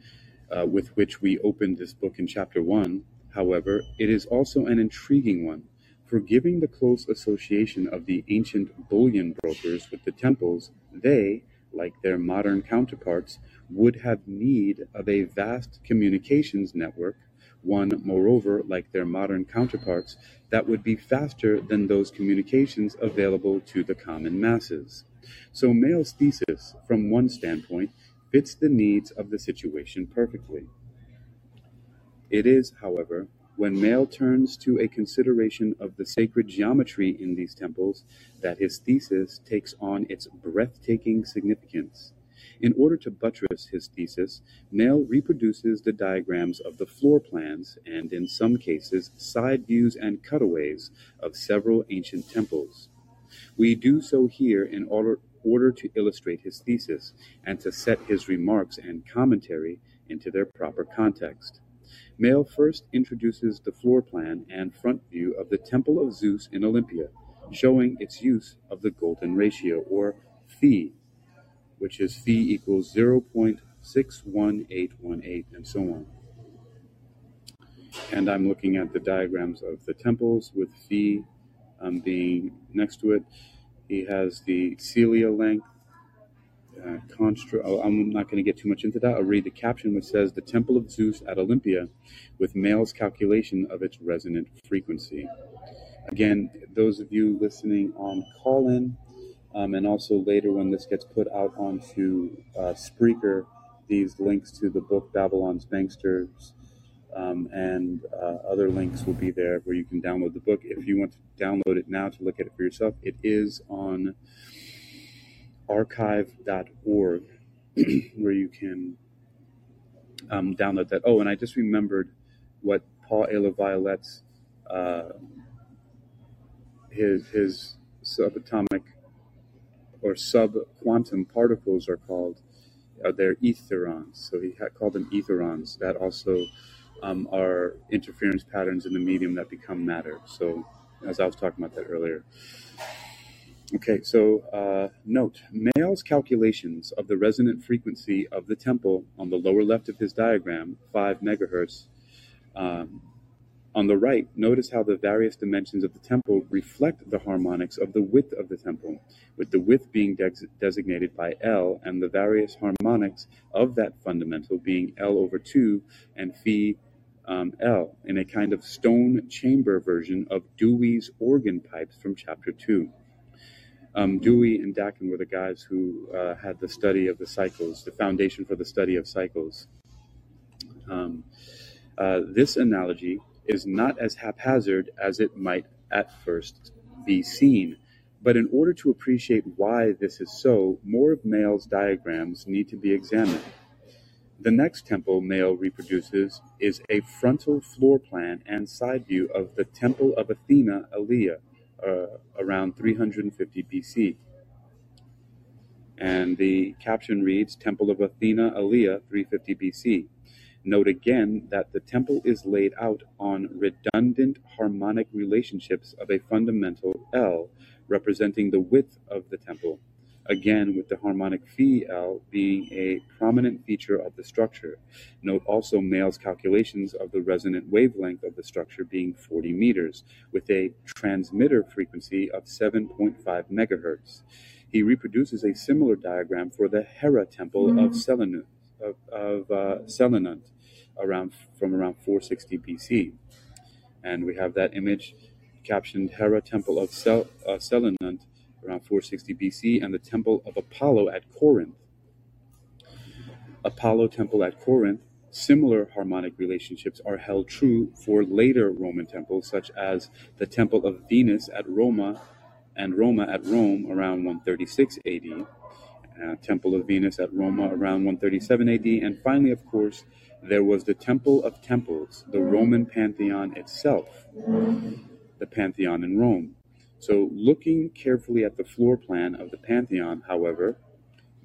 uh, with which we opened this book in chapter 1, however, it is also an intriguing one for giving the close association of the ancient bullion brokers with the temples, they, like their modern counterparts, would have need of a vast communications network, one, moreover, like their modern counterparts, that would be faster than those communications available to the common masses. So Meyl's thesis, from one standpoint, fits the needs of the situation perfectly. It is, however, when Meyl turns to a consideration of the sacred geometry in these temples that his thesis takes on its breathtaking significance. In order to buttress his thesis, Meyl reproduces the diagrams of the floor plans and, in some cases, side views and cutaways of several ancient temples. We do so here in order, order to illustrate his thesis and to set his remarks and commentary into their proper context. Meyl first introduces the floor plan and front view of the Temple of Zeus in Olympia, showing its use of the golden ratio, or phi, which is phi equals 0.61818, and so on. And I'm looking at the diagrams of the temples with phi um, being next to it. He has the cella length, uh, constru- oh, I'm not going to get too much into that. I'll read the caption, which says The Temple of Zeus at Olympia with Meyl's calculation of its resonant frequency. Again, those of you listening on Callin, um, and also later when this gets put out onto uh, Spreaker, these links to the book Babylon's Banksters um, and uh, other links will be there where you can download the book. If you want to download it now to look at it for yourself, it is on archive.org [CLEARS THROAT] where you can um, download that. Oh, and I just remembered what Paul A. LaViolette's uh, his his subatomic or subquantum particles are called. Uh, they're etherons, so he called them etherons. That also um, are interference patterns in the medium that become matter. So, as I was talking about that earlier. Okay, so uh, note, Meyl's calculations of the resonant frequency of the temple on the lower left of his diagram, 5 megahertz, um, on the right, notice how the various dimensions of the temple reflect the harmonics of the width of the temple, with the width being de- designated by L and the various harmonics of that fundamental being L over 2 and phi um, L in a kind of stone chamber version of Dewey's organ pipes from chapter 2. Um, Dewey and Dakin were the guys who uh, had the study of the cycles, the foundation for the study of cycles. Um, uh, this analogy is not as haphazard as it might at first be seen. But in order to appreciate why this is so, more of Meyl's diagrams need to be examined. The next temple Meyl reproduces is a frontal floor plan and side view of the Temple of Athena Alea uh, around 350 BC. And the caption reads Temple of Athena Alea 350 BC. Note again that the temple is laid out on redundant harmonic relationships of a fundamental L representing the width of the temple, again with the harmonic phi L being a prominent feature of the structure. Note also Meyl's calculations of the resonant wavelength of the structure being 40 meters, with a transmitter frequency of 7.5 megahertz. He reproduces a similar diagram for the Hera temple of Selinut of, of uh, Selinunt around from around 460 BC, and we have that image captioned Hera Temple of Sel, uh, Selinunt around 460 BC, and the Temple of Apollo at Corinth. Apollo Temple at Corinth. Similar harmonic relationships are held true for later Roman temples, such as the Temple of Venus at Roma and Roma at Rome around 136 AD, uh, Temple of Venus at Roma around 137 AD, and finally, of course, there was the Temple of Temples, the Roman Pantheon itself, the Pantheon in Rome. So, looking carefully at the floor plan of the Pantheon, however,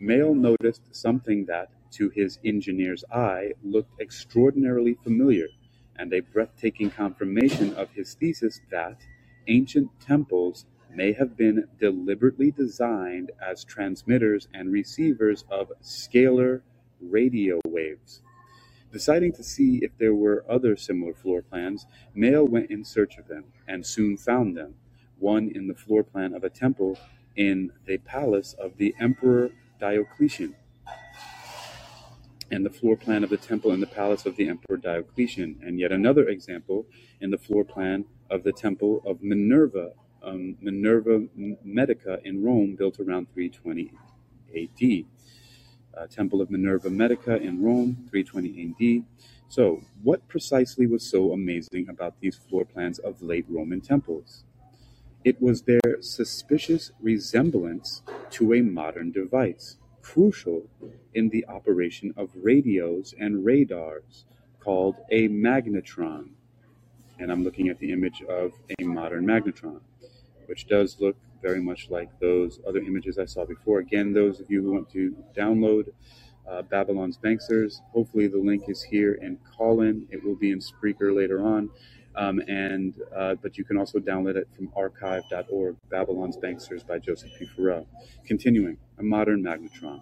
Meyl noticed something that, to his engineer's eye, looked extraordinarily familiar, and a breathtaking confirmation of his thesis that ancient temples may have been deliberately designed as transmitters and receivers of scalar radio waves. Deciding to see if there were other similar floor plans, Meyl went in search of them and soon found them, one in the floor plan of a temple in the palace of the Emperor Diocletian, and the floor plan of the temple in the palace of the Emperor Diocletian, and yet another example in the floor plan of the temple of Minerva, um, Minerva Medica in Rome, built around 320 AD. Uh, temple of Minerva Medica in Rome, 320 AD. So, what precisely was so amazing about these floor plans of late Roman temples? It was their suspicious resemblance to a modern device, crucial in the operation of radios and radars, called a magnetron. And I'm looking at the image of a modern magnetron, which does look very much like those other images I saw before. Again, those of you who want to download uh, Babylon's Banksters, hopefully the link is here and Callin It will be in Spreaker later on. Um, and uh, but you can also download it from archive.org, Babylon's Banksters by Joseph P. Farrell. Continuing, a modern magnetron.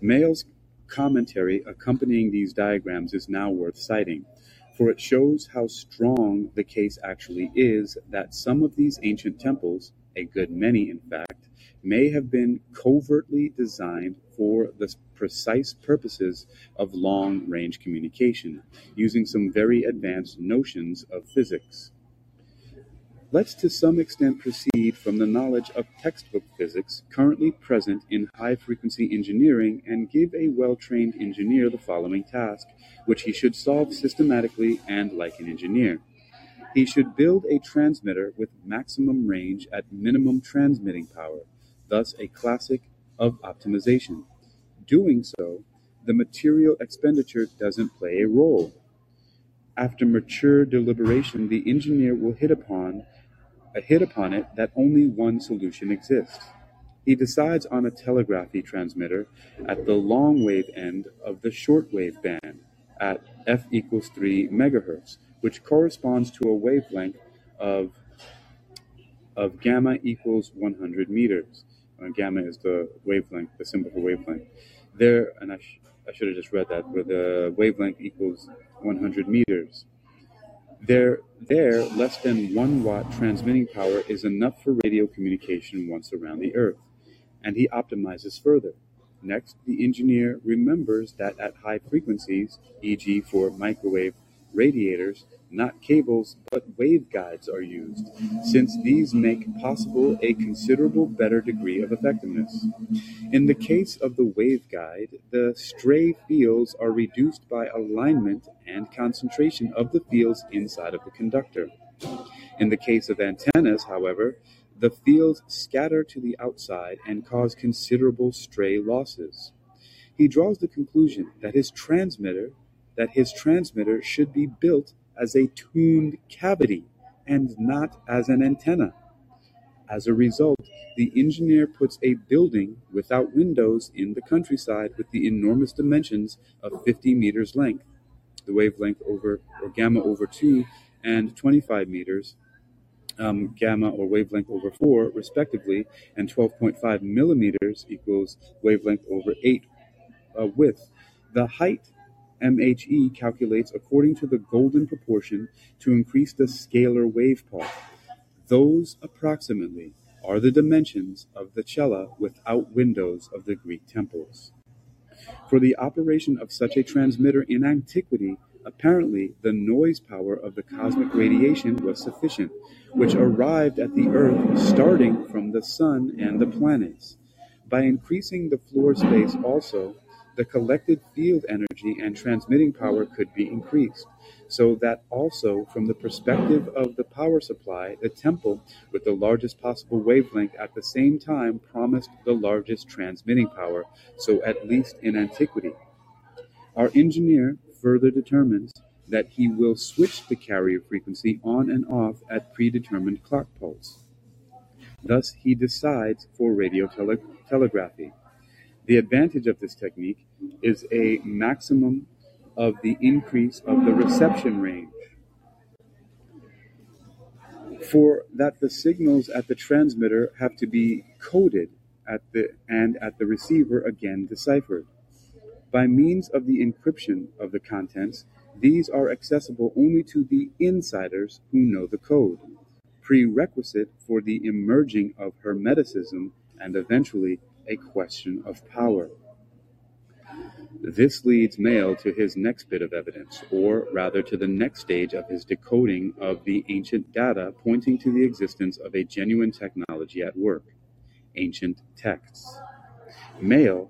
Meyl's commentary accompanying these diagrams is now worth citing, for it shows how strong the case actually is that some of these ancient temples, a good many in fact, may have been covertly designed for the precise purposes of long range communication, using some very advanced notions of physics. Let's to some extent proceed from the knowledge of textbook physics currently present in high frequency engineering and give a well trained engineer the following task, which he should solve systematically and like an engineer. He should build a transmitter with maximum range at minimum transmitting power, thus, a classic of optimization. Doing so, the material expenditure doesn't play a role. After mature deliberation, the engineer will hit upon uh, hit upon it that only one solution exists. He decides on a telegraphy transmitter at the long wave end of the shortwave band at f equals 3 megahertz, which corresponds to a wavelength of of gamma equals 100 meters. Uh, gamma is the wavelength, the symbol for wavelength. There, and I, sh- I should have just read that, where the wavelength equals 100 meters. There, there, less than one watt transmitting power is enough for radio communication once around the Earth, and he optimizes further. Next, the engineer remembers that at high frequencies, e.g., for microwave radiators, not cables but waveguides are used, since these make possible a considerable better degree of effectiveness. In the case of the waveguide, the stray fields are reduced by alignment and concentration of the fields inside of the conductor. In the case of antennas, however, the fields scatter to the outside and cause considerable stray losses. He draws the conclusion that his transmitter that his transmitter should be built as a tuned cavity and not as an antenna. As a result, the engineer puts a building without windows in the countryside with the enormous dimensions of 50 meters length, the wavelength over or gamma over 2 and 25 meters, um, gamma or wavelength over 4 respectively, and 12.5 millimeters equals wavelength over 8 uh, width. The height MHE calculates according to the golden proportion to increase the scalar wave part. Those, approximately, are the dimensions of the cella without windows of the Greek temples. For the operation of such a transmitter in antiquity, apparently the noise power of the cosmic radiation was sufficient, which arrived at the earth starting from the sun and the planets. By increasing the floor space also, the collected field energy and transmitting power could be increased, so that also from the perspective of the power supply, the temple with the largest possible wavelength at the same time promised the largest transmitting power, so at least in antiquity. Our engineer further determines that he will switch the carrier frequency on and off at predetermined clock pulse. Thus he decides for radio tele- telegraphy. The advantage of this technique is a maximum of the increase of the reception range. For that the signals at the transmitter have to be coded at the and at the receiver again deciphered. By means of the encryption of the contents, these are accessible only to the insiders who know the code, prerequisite for the emerging of Hermeticism and eventually a question of power. This leads Meyl to his next bit of evidence, or rather to the next stage of his decoding of the ancient data pointing to the existence of a genuine technology at work ancient texts. Meyl,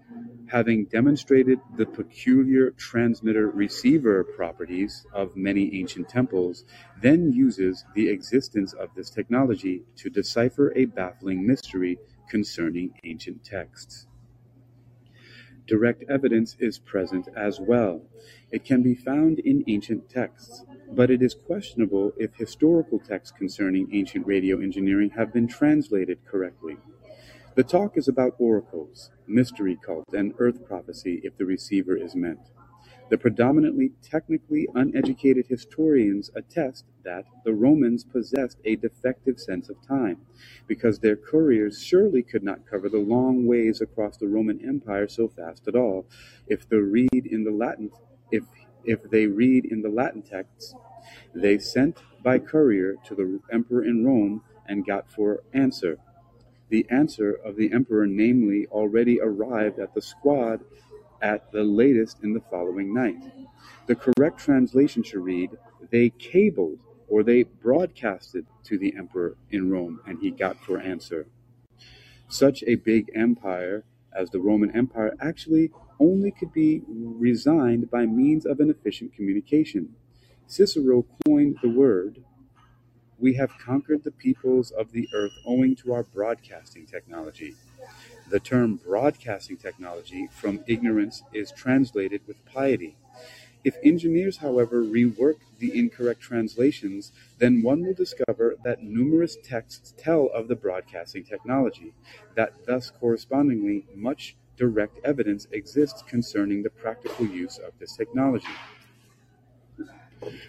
having demonstrated the peculiar transmitter receiver properties of many ancient temples, then uses the existence of this technology to decipher a baffling mystery concerning ancient texts. Direct evidence is present as well. It can be found in ancient texts, but it is questionable if historical texts concerning ancient radio engineering have been translated correctly. The talk is about oracles, mystery cult, and earth prophecy if the receiver is meant. The predominantly technically uneducated historians attest that the Romans possessed a defective sense of time, because their couriers surely could not cover the long ways across the Roman Empire so fast at all. If the read in the Latin if if they read in the Latin texts, they sent by courier to the emperor in Rome and got for answer. The answer of the emperor, namely, already arrived at the squad at the latest in the following night. The correct translation should read, They cabled or they broadcasted to the emperor in Rome, and he got for answer. Such a big empire as the Roman Empire actually only could be resigned by means of an efficient communication. Cicero coined the word, We have conquered the peoples of the earth owing to our broadcasting technology. The term broadcasting technology from ignorance is translated with piety. If engineers, however, rework the incorrect translations, then one will discover that numerous texts tell of the broadcasting technology, that thus correspondingly much direct evidence exists concerning the practical use of this technology.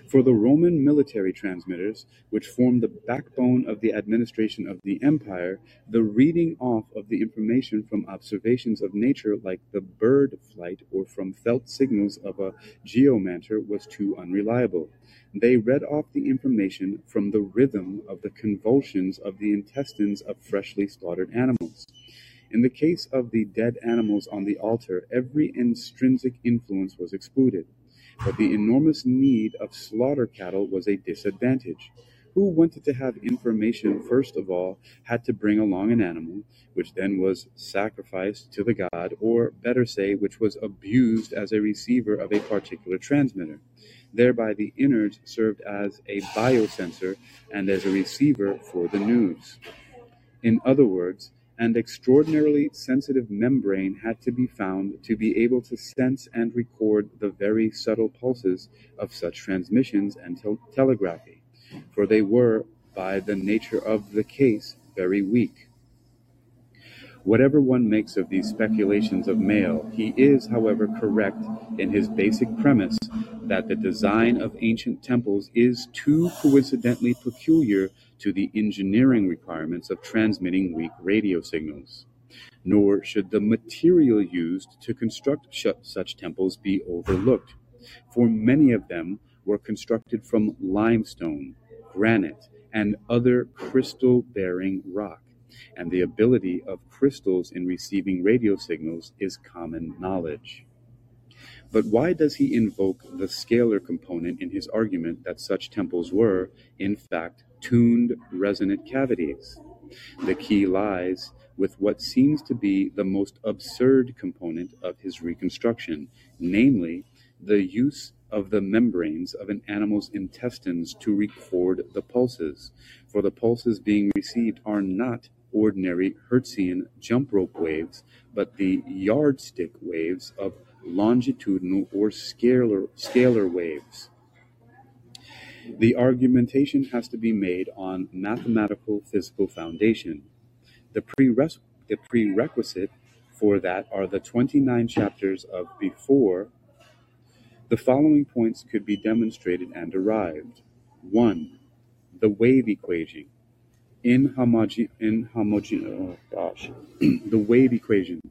For the Roman military transmitters, which formed the backbone of the administration of the empire, the reading off of the information from observations of nature like the bird flight or from felt signals of a geomancer was too unreliable. They read off the information from the rhythm of the convulsions of the intestines of freshly slaughtered animals. In the case of the dead animals on the altar, every intrinsic influence was excluded. But the enormous need of slaughter cattle was a disadvantage. Who wanted to have information first of all had to bring along an animal, which then was sacrificed to the god, or better say, which was abused as a receiver of a particular transmitter. Thereby the innards served as a biosensor and as a receiver for the news. In other words, an extraordinarily sensitive membrane had to be found to be able to sense and record the very subtle pulses of such transmissions and tel- telegraphy, for they were, by the nature of the case, very weak. Whatever one makes of these speculations of Meyl, he is, however, correct in his basic premise that the design of ancient temples is too coincidentally peculiar to the engineering requirements of transmitting weak radio signals. Nor should the material used to construct such temples be overlooked, for many of them were constructed from limestone, granite, and other crystal bearing rock and the ability of crystals in receiving radio signals is common knowledge. But why does he invoke the scalar component in his argument that such temples were, in fact, tuned resonant cavities? The key lies with what seems to be the most absurd component of his reconstruction, namely, the use of the membranes of an animal's intestines to record the pulses, for the pulses being received are not ordinary Hertzian jump rope waves, but the yardstick waves of longitudinal or scalar, scalar waves. The argumentation has to be made on mathematical physical foundation. The, prerequisite, the prerequisite for that are the 29 chapters of Before. The following points could be demonstrated and derived. 1. The wave equation inhomogeneous oh gosh, [CLEARS THROAT] the wave equation.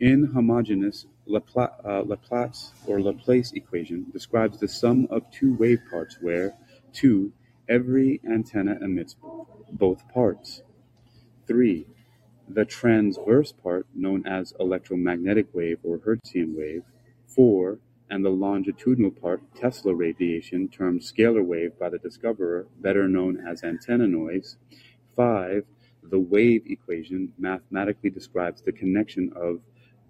Inhomogeneous Lapla- uh, Uh, Laplace or Laplace equation describes the sum of two wave parts where, two, every antenna emits both parts. 3. The transverse part, known as electromagnetic wave or Hertzian wave. 4. And the longitudinal part, Tesla radiation, termed scalar wave by the discoverer, better known as antenna noise. 5. The wave equation mathematically describes the connection of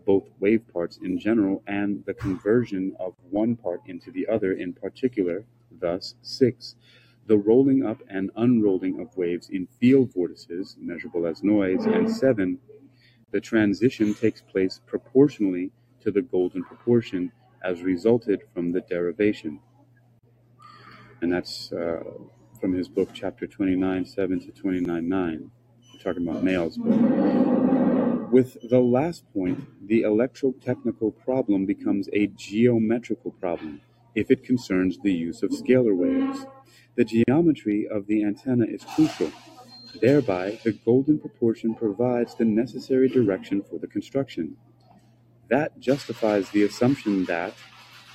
both wave parts in general and the conversion of one part into the other in particular. Thus, 6. The rolling up and unrolling of waves in field vortices, measurable as noise. And 7. The transition takes place proportionally to the golden proportion as resulted from the derivation. And that's uh, from his book, chapter 29, 7 to 29, 9. We're talking about Meyl's, book. With the last point, the electrotechnical problem becomes a geometrical problem if it concerns the use of scalar waves. The geometry of the antenna is crucial. Thereby, the golden proportion provides the necessary direction for the construction. That justifies the assumption that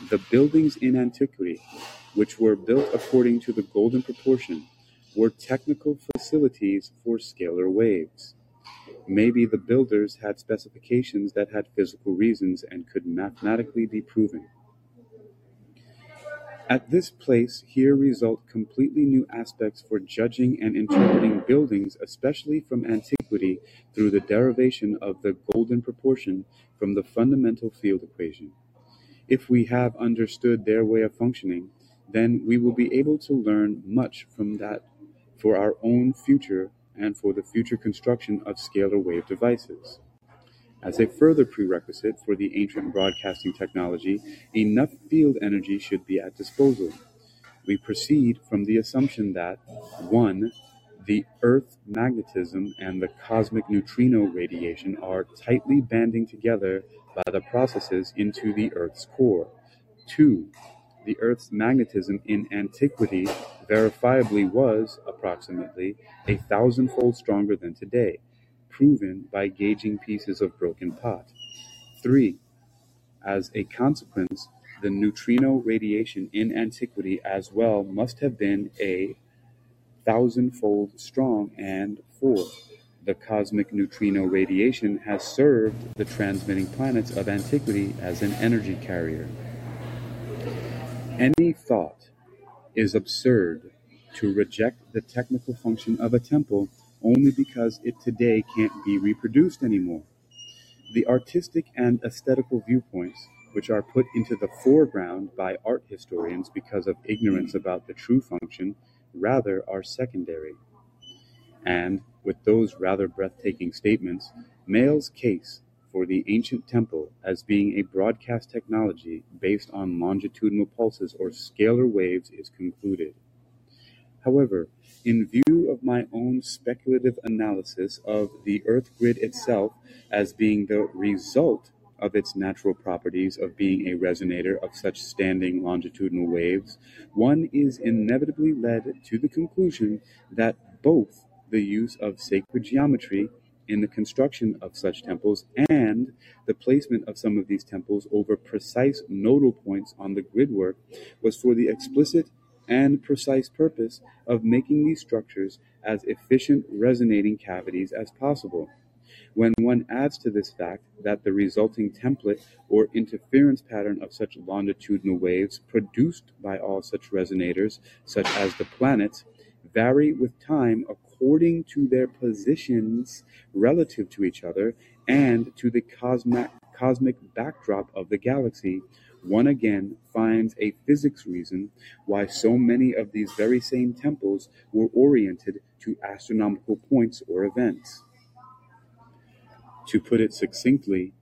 the buildings in antiquity which were built according to the golden proportion, were technical facilities for scalar waves. Maybe the builders had specifications that had physical reasons and could mathematically be proven. At this place here result completely new aspects for judging and interpreting buildings, especially from antiquity, through the derivation of the golden proportion from the fundamental field equation. If we have understood their way of functioning, then we will be able to learn much from that for our own future and for the future construction of scalar wave devices. As a further prerequisite for the ancient broadcasting technology, enough field energy should be at disposal. We proceed from the assumption that 1. The Earth magnetism and the cosmic neutrino radiation are tightly banding together by the processes into the Earth's core. 2 the Earth's magnetism in antiquity verifiably was, approximately, a thousandfold stronger than today, proven by gauging pieces of broken pot. 3. As a consequence, the neutrino radiation in antiquity as well must have been a thousandfold strong, and 4. The cosmic neutrino radiation has served the transmitting planets of antiquity as an energy carrier. Any thought is absurd to reject the technical function of a temple only because it today can't be reproduced anymore. The artistic and aesthetical viewpoints, which are put into the foreground by art historians because of ignorance about the true function, rather are secondary. And, with those rather breathtaking statements, Meyl's case for the ancient temple as being a broadcast technology based on longitudinal pulses or scalar waves is concluded. However, in view of my own speculative analysis of the Earth grid itself as being the result of its natural properties of being a resonator of such standing longitudinal waves, one is inevitably led to the conclusion that both the use of sacred geometry in the construction of such temples and the placement of some of these temples over precise nodal points on the gridwork was for the explicit and precise purpose of making these structures as efficient resonating cavities as possible. When one adds to this fact that the resulting template or interference pattern of such longitudinal waves produced by all such resonators, such as the planets, vary with time according to their positions relative to each other and to the cosmic, cosmic backdrop of the galaxy, one again finds a physics reason why so many of these very same temples were oriented to astronomical points or events. To put it succinctly,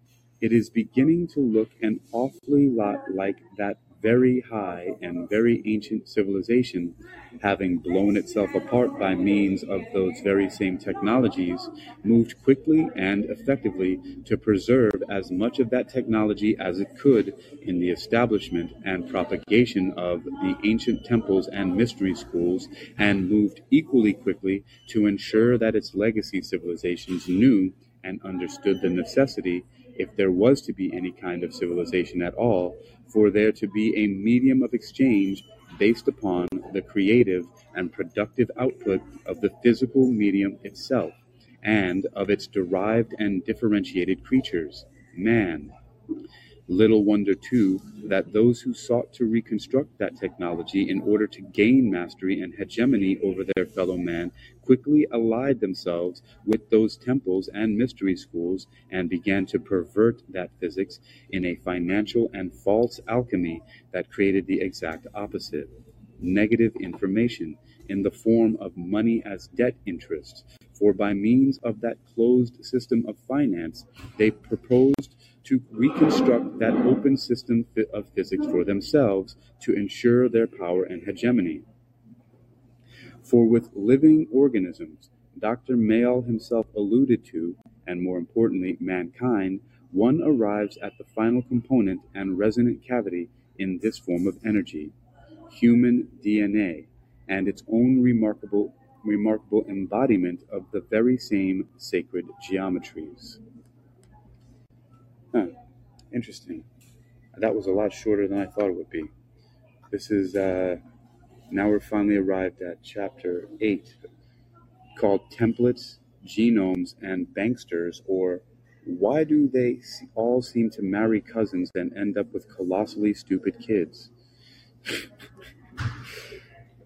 it is beginning to look an awfully lot like that very high and very ancient civilization, having blown itself apart by means of those very same technologies, moved quickly and effectively to preserve as much of that technology as it could in the establishment and propagation of the ancient temples and mystery schools, and moved equally quickly to ensure that its legacy civilizations knew and understood the necessity if there was to be any kind of civilization at all, for there to be a medium of exchange based upon the creative and productive output of the physical medium itself, and of its derived and differentiated creatures, man. Little wonder, too, that those who sought to reconstruct that technology in order to gain mastery and hegemony over their fellow man quickly allied themselves with those temples and mystery schools and began to pervert that physics in a financial and false alchemy that created the exact opposite negative information in the form of money as debt interest. For by means of that closed system of finance, they proposed to reconstruct that open system of physics for themselves to ensure their power and hegemony. For with living organisms, Dr. Meyl himself alluded to, and more importantly, mankind, one arrives at the final component and resonant cavity in this form of energy, human DNA, and its own remarkable remarkable embodiment of the very same sacred geometries. Huh. Interesting. That was a lot shorter than I thought it would be. This is, uh, now we're finally arrived at chapter 8 called Templates, Genomes, and Banksters, or Why Do They All Seem to Marry Cousins and End Up with Colossally Stupid Kids? [LAUGHS]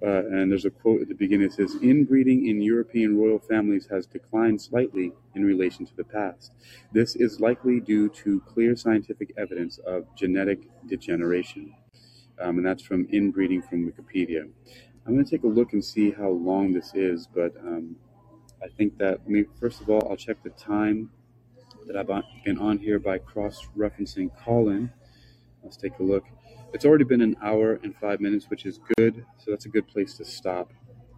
Uh, and there's a quote at the beginning that says, Inbreeding in European royal families has declined slightly in relation to the past. This is likely due to clear scientific evidence of genetic degeneration. Um, and that's from Inbreeding from Wikipedia. I'm going to take a look and see how long this is, but um, I think that, I mean, first of all, I'll check the time that I've been on here by cross referencing Callin. Let's take a look. It's already been an hour and five minutes, which is good. So that's a good place to stop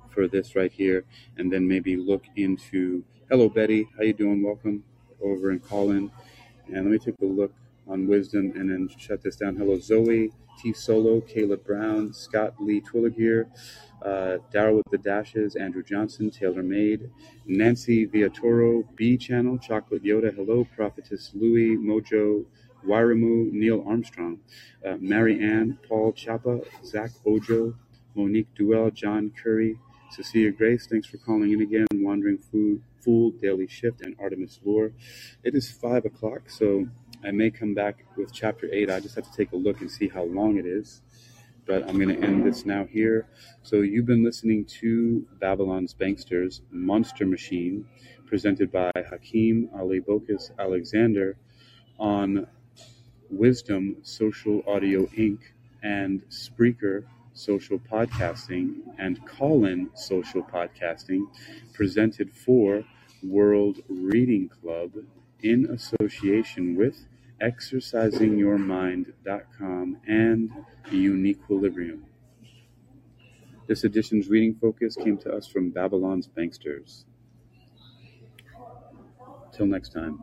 for this right here, and then maybe look into. Hello, Betty. How you doing? Welcome over and call in. And let me take a look on wisdom and then shut this down. Hello, Zoe, T Solo, Caleb Brown, Scott Lee Twilliger, uh, Daryl with the Dashes, Andrew Johnson, Taylor Made, Nancy Viatoro, B Channel, Chocolate Yoda, Hello, Prophetess Louie, Mojo, Wairamu, Neil Armstrong, uh, Mary Ann, Paul Chapa, Zach Ojo, Monique Duell, John Curry, Cecilia Grace, thanks for calling in again. Wandering Food, Fool, Daily Shift, and Artemis Lore. It is five o'clock, so I may come back with chapter eight. I just have to take a look and see how long it is. But I'm going to end this now here. So you've been listening to Babylon's Banksters Monster Machine, presented by Hakeem Ali Bokus Alexander on Wisdom Social Audio Inc. and Spreaker Social Podcasting and Callin Social Podcasting, presented for World Reading Club in association with ExercisingYourMind.com and Uniquilibrium. This edition's reading focus came to us from Babylon's Banksters. Till next time.